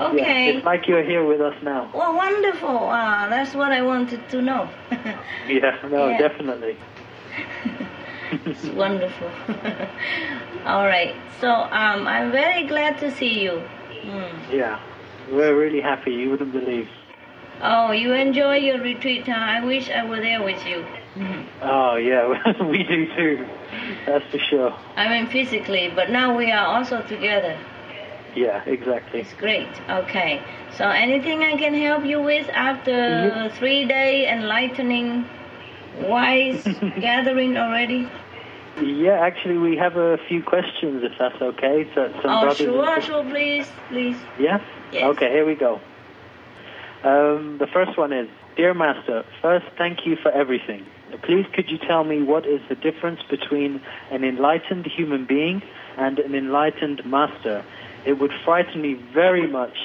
Okay. Yeah, it's like you're here with us now. Well, wonderful. Wow, that's what I wanted to know. Yeah, no, Yeah. definitely. it's wonderful. All right. So um, I'm very glad to see you. Hmm. Yeah, we're really happy. You wouldn't believe. Oh, you enjoy your retreat, huh? I wish I were there with you. Oh yeah, we do too. That's for sure. I mean physically, but now we are also together. Yeah, exactly. It's great. Okay. So anything I can help you with after three day enlightening wise gathering already? Yeah, actually, we have a few questions, if that's okay. So, some oh, sure, sure, please, please. Yeah? Yes. Okay, here we go. Um, the first one is Dear Master, first, thank you for everything. Please, could you tell me what is the difference between an enlightened human being and an enlightened master? It would frighten me very much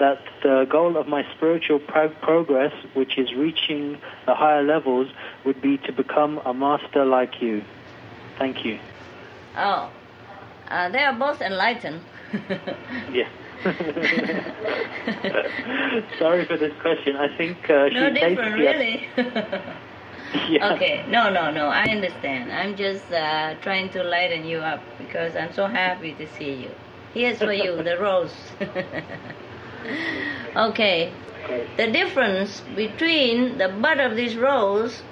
that the goal of my spiritual pro- progress, which is reaching the higher levels, would be to become a master like you. Thank you. Oh, uh, they are both enlightened. Yeah. Sorry for this question. I think uh, she no different, basically- really. Yeah. Okay, no, no, no, I understand. I'm just uh, trying to lighten you up because I'm so happy to see you. Here's for you the rose. Okay, the difference between the bud of this rose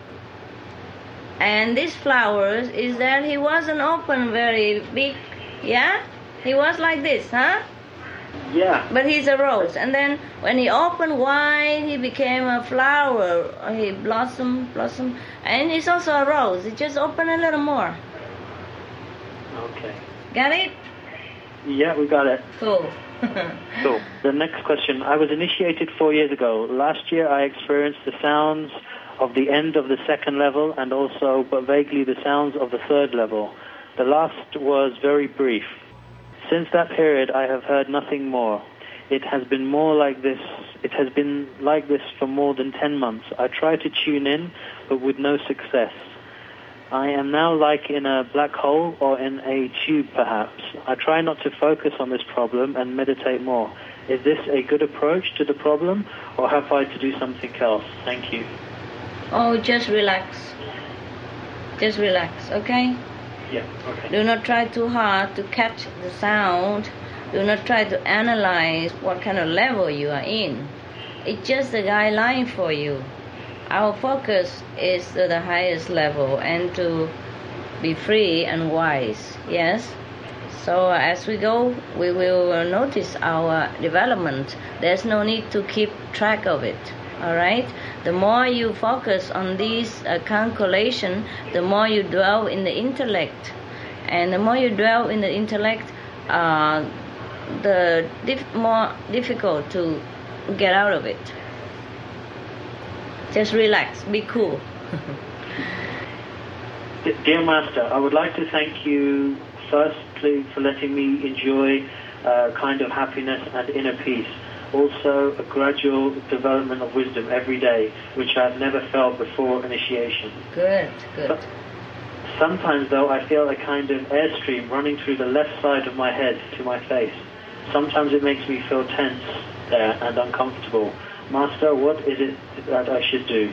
and these flowers is that he wasn't open very big, yeah? He was like this, huh? Yeah. But he's a rose. And then when he opened wide, he became a flower. He blossomed, blossomed. And he's also a rose. He just opened a little more. Okay. Got it? Yeah, we got it. Cool. Cool. The next question. I was initiated four years ago. Last year I experienced the sounds of the end of the second level and also, but vaguely, the sounds of the third level. The last was very brief. Since that period, I have heard nothing more. It has been more like this. It has been like this for more than 10 months. I tried to tune in, but with no success. I am now like in a black hole or in a tube, perhaps. I try not to focus on this problem and meditate more. Is this a good approach to the problem, or have I to do something else? Thank you. oh, just relax. Just relax, okay? Yeah, okay. Do not try too hard to catch the sound. Do not try to analyze what kind of level you are in. It's just a guideline for you. Our focus is to the highest level and to be free and wise. Yes? So as we go, we will notice our development. There's no need to keep track of it. All right. The more you focus on this uh, calculation, the more you dwell in the intellect, and the more you dwell in the intellect, uh, the more difficult to get out of it. Just relax, be cool. Dear Master, I would like to thank you firstly for letting me enjoy a kind of happiness and inner peace. Also, a gradual development of wisdom every day, which I have never felt before initiation. Good, good. Sometimes, though, I feel a kind of airstream running through the left side of my head to my face. Sometimes it makes me feel tense there and uncomfortable. Master, what is it that I should do?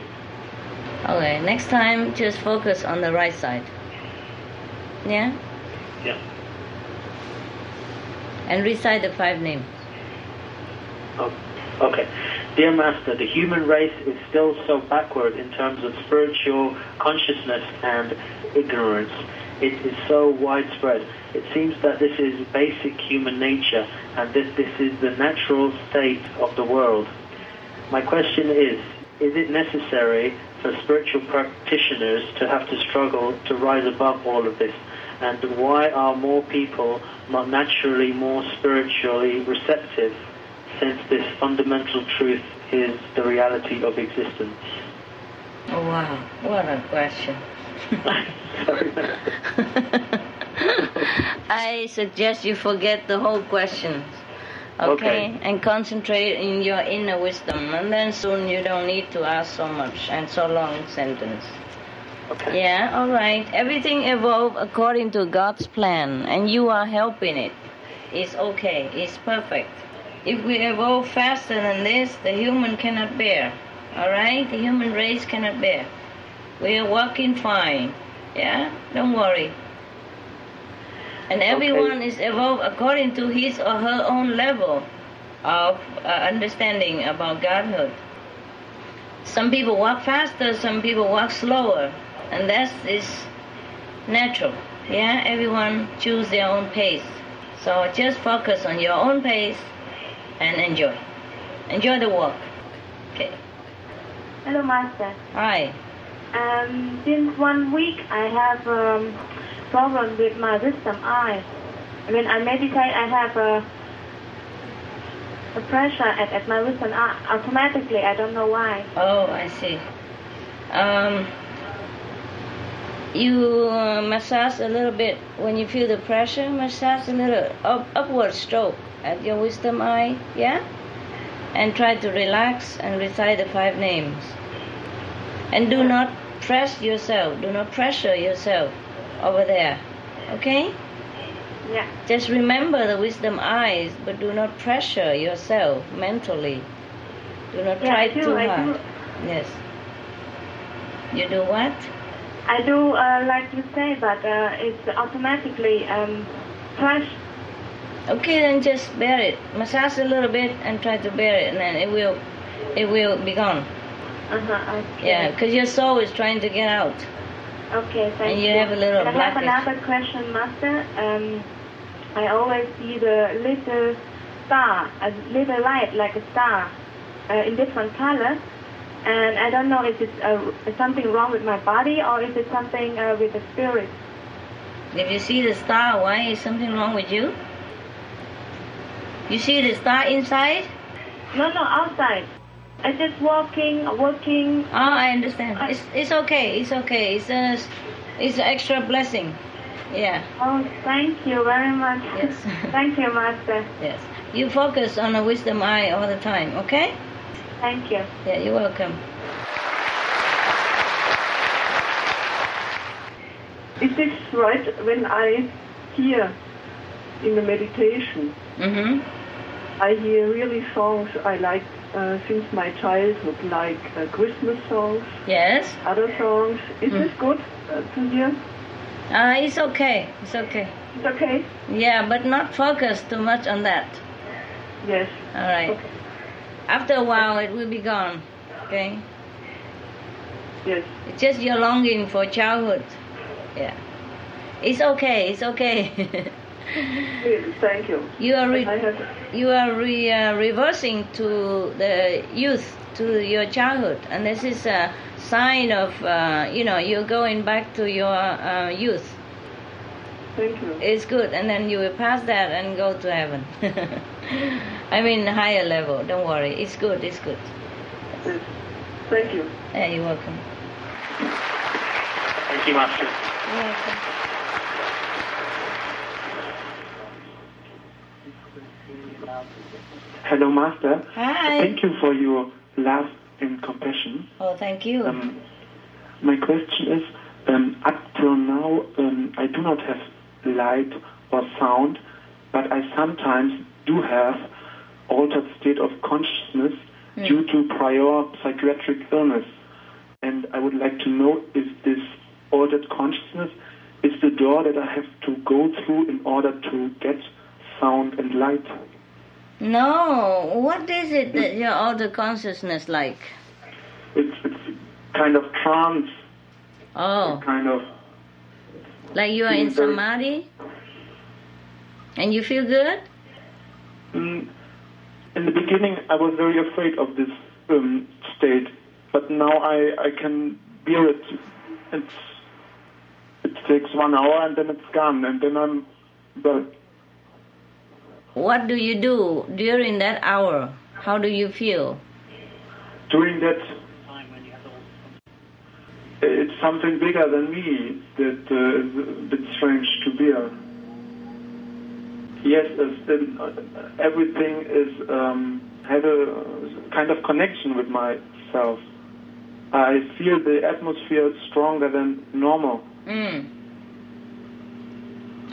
Okay, next time just focus on the right side. Yeah? Yeah. And recite the five names. Oh, okay. Dear Master, the human race is still so backward in terms of spiritual consciousness and ignorance. It is so widespread. It seems that this is basic human nature and that this is the natural state of the world. My question is, is it necessary for spiritual practitioners to have to struggle to rise above all of this? And why are more people not naturally more spiritually receptive since this fundamental truth is the reality of existence? Oh, wow. What a question. I suggest you forget the whole question. Okay? Okay. And concentrate in your inner wisdom. And then soon you don't need to ask so much and so long sentence. Okay. Yeah, all right. Everything evolve according to God's plan, and you are helping it. It's okay. It's perfect. If we evolve faster than this, the human cannot bear. All right, the human race cannot bear. We are working fine. Yeah, don't worry. And everyone is evolved according to his or her own level of uh, understanding about Godhood. Some people walk faster, some people walk slower, and that is natural. Yeah, everyone choose their own pace. So just focus on your own pace and enjoy. Enjoy the walk. Okay. Hello, Master. Hi. Um, since one week, I have um, problem with my wisdom eye. When I meditate, I have a, a pressure at, at my wisdom eye automatically. I don't know why. Oh, I see. Um, you uh, massage a little bit when you feel the pressure. Massage a little up, upward stroke at your wisdom eye, yeah, and try to relax and recite the five names. And do not press yourself. Do not pressure yourself over there. Okay? Yeah. Just remember the wisdom eyes, but do not pressure yourself mentally. Do not Yeah, try do, too I hard. do. Yes. You do what? I do uh, like you say, but uh, it's automatically um, pressed. Okay, then just bear it. Massage a little bit and try to bear it, and then it will, it will be gone. Uh-huh, okay. Yeah, because your soul is trying to get out. Okay, thank And you have a little I have another question, Master. Um, I always see the little star, a little light like a star, uh, in different colors. And I don't know if it's uh, something wrong with my body or if it's something uh, with the spirit. If you see the star, why is something wrong with you? You see the star inside? No, no, outside. I just walking, working. Oh, I understand. It's it's okay. It's okay. It's a it's an extra blessing. Yeah. Oh, thank you very much. Yes. thank you, Master. Yes. You focus on the wisdom eye all the time. Okay? Thank you. Yeah. You're welcome. Is this right when I hear in the meditation? Mm-hmm. I hear really songs I like uh, since my childhood, like uh, Christmas songs, Yes. other songs. Is Mm. this good uh, to hear? Uh, it's okay. It's okay. It's okay. Yeah, but not focus too much on that. Yes. All right. After a while, it will be gone. Okay. Yes. It's just your longing for childhood. Yeah. It's okay. It's okay. Thank you. You are re- have, you are re- uh, reversing to the youth, to your childhood, and this is a sign of uh, you know you're going back to your uh, youth. Thank you. It's good, and then you will pass that and go to heaven. I mean higher level. Don't worry, it's good. It's good. Yes. Thank you. Yeah, you're welcome. Thank you, Master. You're welcome. Hello, Master. Hi. Thank you for your love and compassion. Oh, thank you. Um, my question is, um, up till now, um, I do not have light or sound, but I sometimes do have altered state of consciousness Hmm. due to prior psychiatric illness. And I would like to know if this altered consciousness is the door that I have to go through in order to get sound and light. No, what is it that your outer consciousness like? It's, it's kind of trance, Oh, kind of like you are in samadhi, and you feel good. Mm, in the beginning, I was very afraid of this um, state, but now I, I can bear it. It's, it takes one hour and then it's gone, and then I'm well. What do you do during that hour? How do you feel? During that, time, it's something bigger than me that uh, is a bit strange to bear. Yes, it's, uh, everything is um, had a kind of connection with myself. I feel the atmosphere stronger than normal. Mm.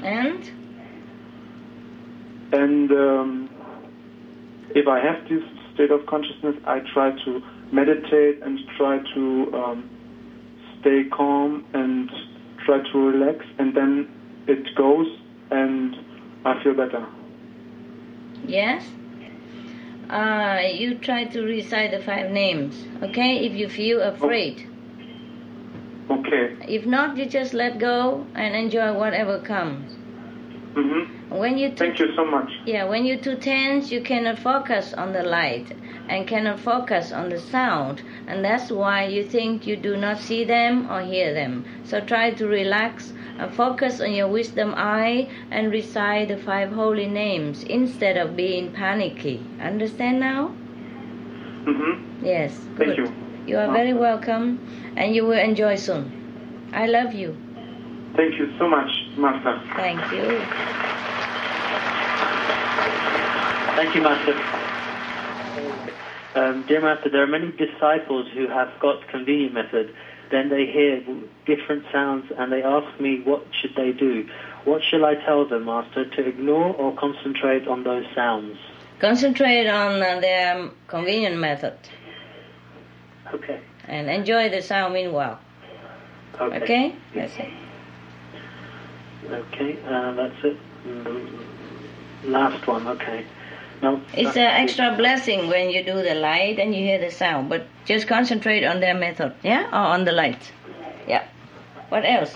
And And um, if I have this state of consciousness, I try to meditate and try to um, stay calm and try to relax, and then it goes, and I feel better. yes, uh, you try to recite the five names. Okay, if you feel afraid. Okay. If not, you just let go and enjoy whatever comes. Mm-hmm. When you too, Thank you so much. yeah, when you're too tense, you cannot focus on the light and cannot focus on the sound, and that's why you think you do not see them or hear them. So try to relax and focus on your wisdom eye and recite the five holy names instead of being panicky. Understand now? Mm-hmm. Yes. Thank you. You are very welcome, and you will enjoy soon. I love you. Thank you so much, Master. Thank you. Thank you, Master. Um, dear Master, there are many disciples who have got convenient method. Then they hear different sounds and they ask me what should they do. What shall I tell them, Master, to ignore or concentrate on those sounds? Concentrate on uh, the convenient method Okay. and enjoy the sound meanwhile. Okay. Okay? That's it. Okay, uh, that's it. Mm, Last one, okay. No, It's an extra blessing when you do the light and you hear the sound, but just concentrate on their method, yeah? Or on the light. Yeah. What else?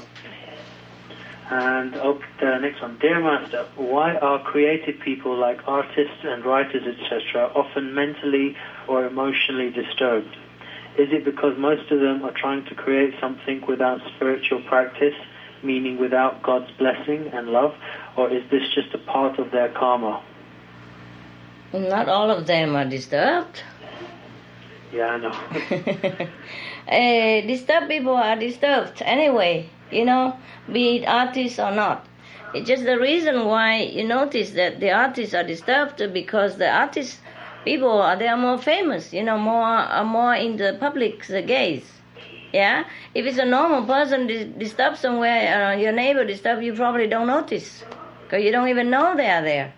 And oh, the next one. Dear Master, why are creative people like artists and writers, etc., often mentally or emotionally disturbed? Is it because most of them are trying to create something without spiritual practice, meaning without God's blessing and love, or is this just a part of their karma? Not all of them are disturbed. Yeah, I know. uh, disturbed people are disturbed anyway, you know, be it artists or not. It's just the reason why you notice that the artists are disturbed because the artists people are they are more famous, you know, more are more in the public's gaze. Yeah, if it's a normal person dis- disturbed somewhere, uh, your neighbor disturbed, you probably don't notice because you don't even know they are there.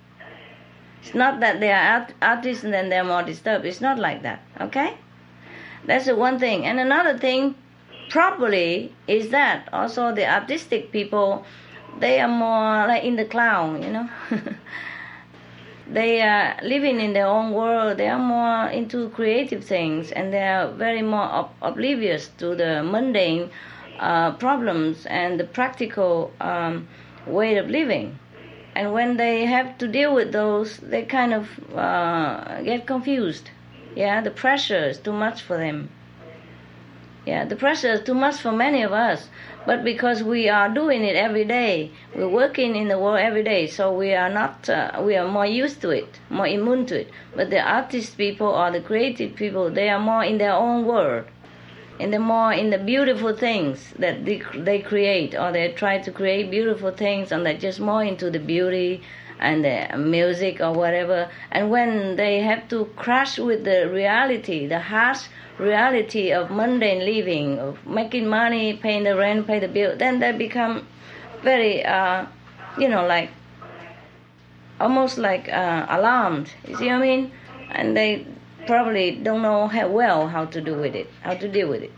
It's not that they are art- artists and then they're more disturbed. It's not like that. Okay. That's the one thing. And another thing, probably, is that also the artistic people, they are more like in the cloud, you know. they are living in their own world. They are more into creative things, and they are very more ob- oblivious to the mundane uh, problems and the practical um, way of living. And when they have to deal with those, they kind of uh, get confused. Yeah, the pressure is too much for them. Yeah, the pressure is too much for many of us. But because we are doing it every day, we're working in the world every day, so we are not, uh, we are more used to it, more immune to it. But the artist people or the creative people, they are more in their own world, in the more in the beautiful things that they, they create, or they try to create beautiful things, and they're just more into the beauty and the music or whatever. And when they have to crash with the reality, the harsh reality of mundane living, of making money, paying the rent, pay the bill, then they become very, uh, you know, like almost like uh, alarmed. You see what I mean? And they probably don't know how well how to do with it, how to deal with it.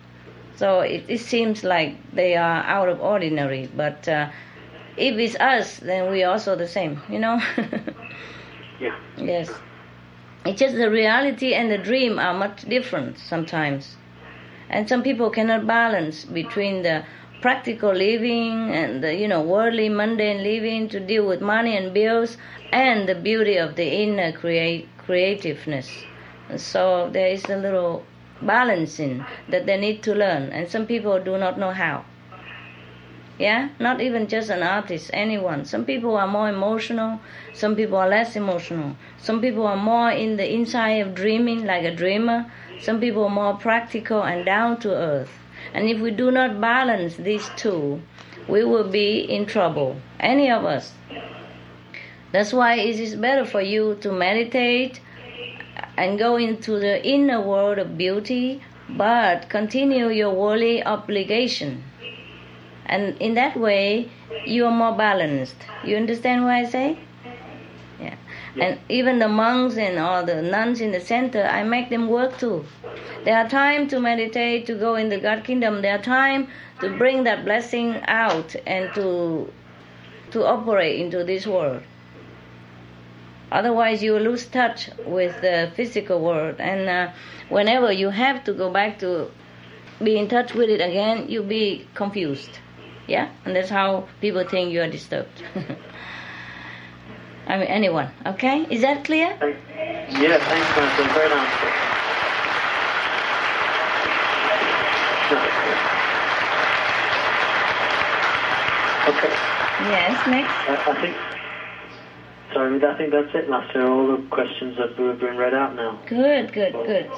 So it, it seems like they are out of ordinary, but. Uh, if it's us, then we are also the same, you know? yeah. Yes. It's just the reality and the dream are much different sometimes. And some people cannot balance between the practical living and the, you know, worldly, mundane living to deal with money and bills and the beauty of the inner create, creativeness. So there is a little balancing that they need to learn, and some people do not know how. Yeah? Not even just an artist anyone. Some people are more emotional some people are less emotional. Some people are more in the inside of dreaming like a dreamer. Some people are more practical and down to earth. And if we do not balance these two we will be in trouble. Any of us. That's why it is better for you to meditate and go into the inner world of beauty but continue your worldly obligation. And in that way you are more balanced. You understand what i say? Yeah. yeah. and even the monks and all the nuns in the center i make them work too. There are time to meditate to go in the god kingdom. There are time to bring that blessing out and to to operate into this world otherwise you lose touch with the physical world and uh, whenever you have to go back to be in touch with it again you'll be confused yeah, and that's how people think you are disturbed. I mean, anyone. Okay, is that clear? Yeah, thanks, Master. Very nice. Okay. Yes, next. I, I think. Sorry, I think that's it, Master. All the questions have been read out now. Good, good, good.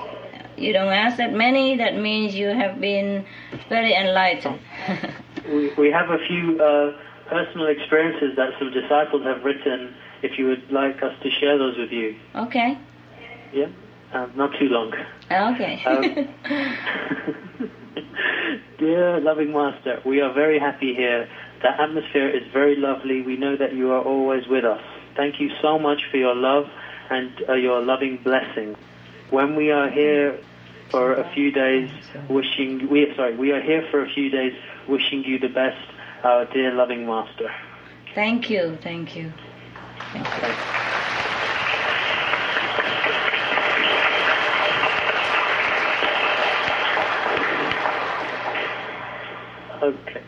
You don't ask that many. That means you have been very enlightened. we, we have a few uh, personal experiences that some disciples have written. If you would like us to share those with you. Okay. Yeah, uh, not too long. Okay. um, dear loving Master, we are very happy here. The atmosphere is very lovely. We know that you are always with us. Thank you so much for your love and uh, your loving blessing. When we are here for a few days, wishing we sorry, we are here for a few days wishing you the best, our dear loving Master. Thank you, thank you. Thank you. Okay.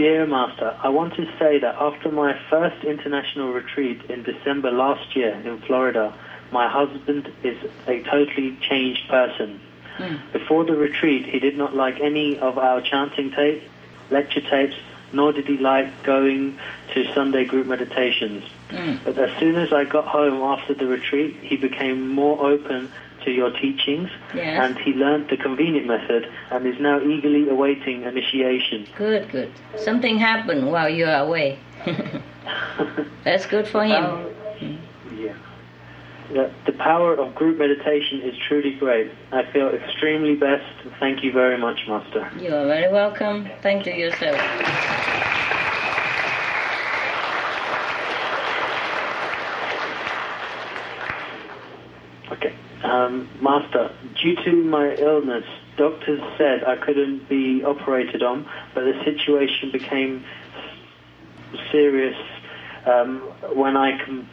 Dear Master, I want to say that after my first international retreat in December last year in Florida, my husband is a totally changed person. Mm. Before the retreat, he did not like any of our chanting tapes lecture tapes, nor did he like going to Sunday group meditations. Mm. But as soon as I got home after the retreat, he became more open to your teachings yes. and he learned the convenient method and is now eagerly awaiting initiation. Good, good. Something happened while you are away. That's good for him. Um, yeah that the power of group meditation is truly great. I feel extremely blessed. Thank you very much, Master. You are very welcome. Thank you yourself. Okay. Um, Master, due to my illness, doctors said I couldn't be operated on, but the situation became serious um, when I com-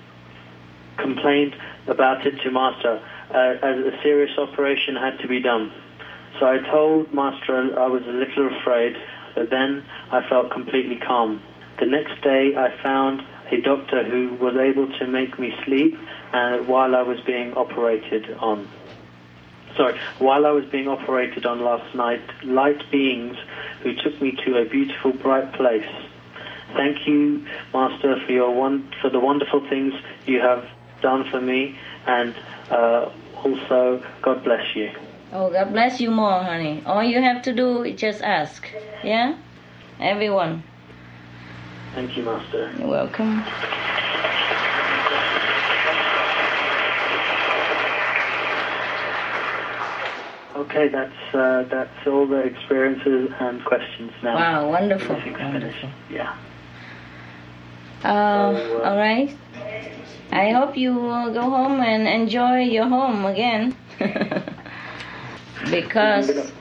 complained about it to Master, uh, as a serious operation had to be done. So I told Master I was a little afraid, but then I felt completely calm. The next day I found a doctor who was able to make me sleep uh, while I was being operated on. Sorry, while I was being operated on last night, light beings who took me to a beautiful, bright place. Thank you, Master, for your one for the wonderful things you have done for me, and uh, also God bless you. Oh, God bless you more, honey. All you have to do is just ask. Yeah? Everyone. Thank you, Master. You're welcome. Okay, that's uh, that's all the experiences and questions now. Wow, wonderful. Wonderful. Yeah. Uh, all right. I hope you will go home and enjoy your home again. because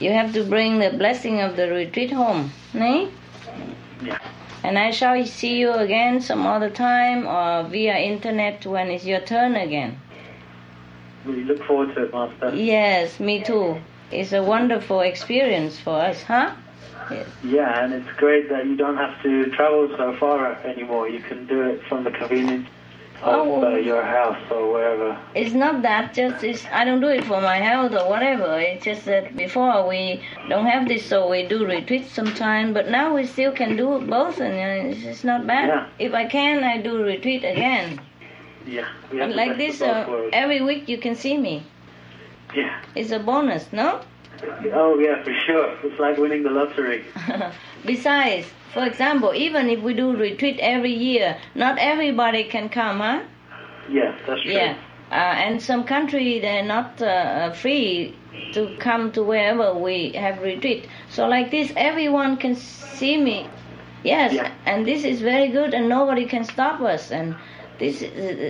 you have to bring the blessing of the retreat home, ne? Yeah. And I shall see you again some other time or via internet when it's your turn again. We look forward to it, Master. Yes, me too. It's a wonderful experience for us, huh? Yes. Yeah, and it's great that you don't have to travel so far anymore. You can do it from the convenience Oh. your house or wherever. It's not that just it's, I don't do it for my health or whatever. It's just that before we don't have this, so we do retreats sometime. But now we still can do both, and uh, it's, it's not bad. Yeah. If I can, I do retreat again. Yeah. We have like this, uh, every week you can see me. Yeah. It's a bonus, no? Oh yeah, for sure. It's like winning the lottery. Besides, for example, even if we do retreat every year, not everybody can come, huh? Yeah, that's true. Yeah, uh, and some country they're not uh, free to come to wherever we have retreat. So like this, everyone can see me. Yes, Yeah. and this is very good, and nobody can stop us. And this,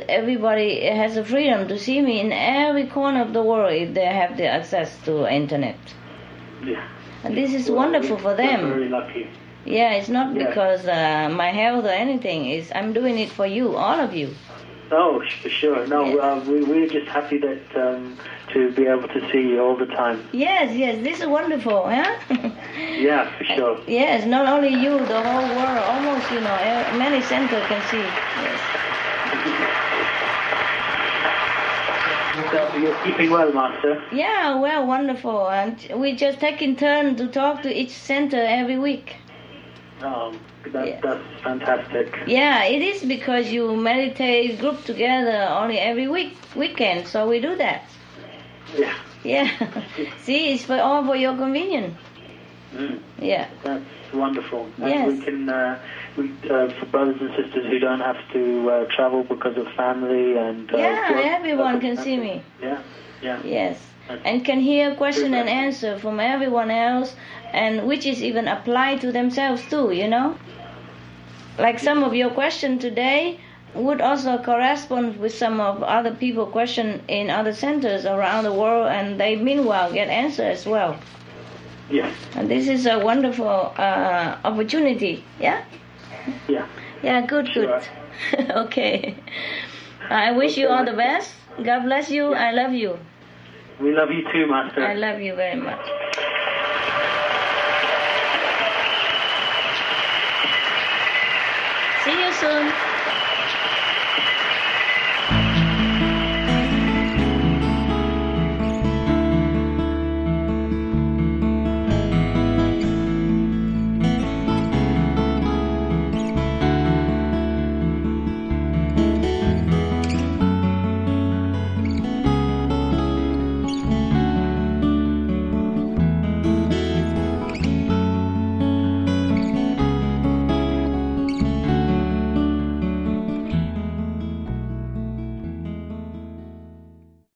everybody has the freedom to see me in every corner of the world if they have the access to internet. Yeah. And this is Well, wonderful for them. very lucky. Yeah, it's not Yeah. because uh, my health or anything. It's I'm doing it for you, all of you. Oh, for sure. No, uh, we, we're just happy that um, to be able to see you all the time. Yes, yes, this is wonderful, huh? Yeah, for sure. yes, not only you, the whole world, almost, you know, many centers can see. Yes. You're keeping well, Master. Yeah, well, wonderful. And we just taking turn to talk to each center every week. Oh, that, That's fantastic. Yeah, it is because you meditate group together only every week weekend, so we do that. Yeah. Yeah. See, it's for all for your convenience. Mm, Yeah. that's wonderful. And Yes. we can, uh, we, uh, for brothers and sisters who don't have to uh, travel because of family and. Uh, Yeah, work everyone can see me. Yeah, yeah. Yes. And can hear question and answer from everyone else and which is even applied to themselves too, you know? Like some of your question today would also correspond with some of other people question in other centers around the world and they meanwhile get answer as well. Yes. And this is a wonderful uh, opportunity, yeah? Yeah. Yeah, good, good. okay. I wish you all the best. God bless you. I love you. We love you too, Master. I love you very much. See you soon.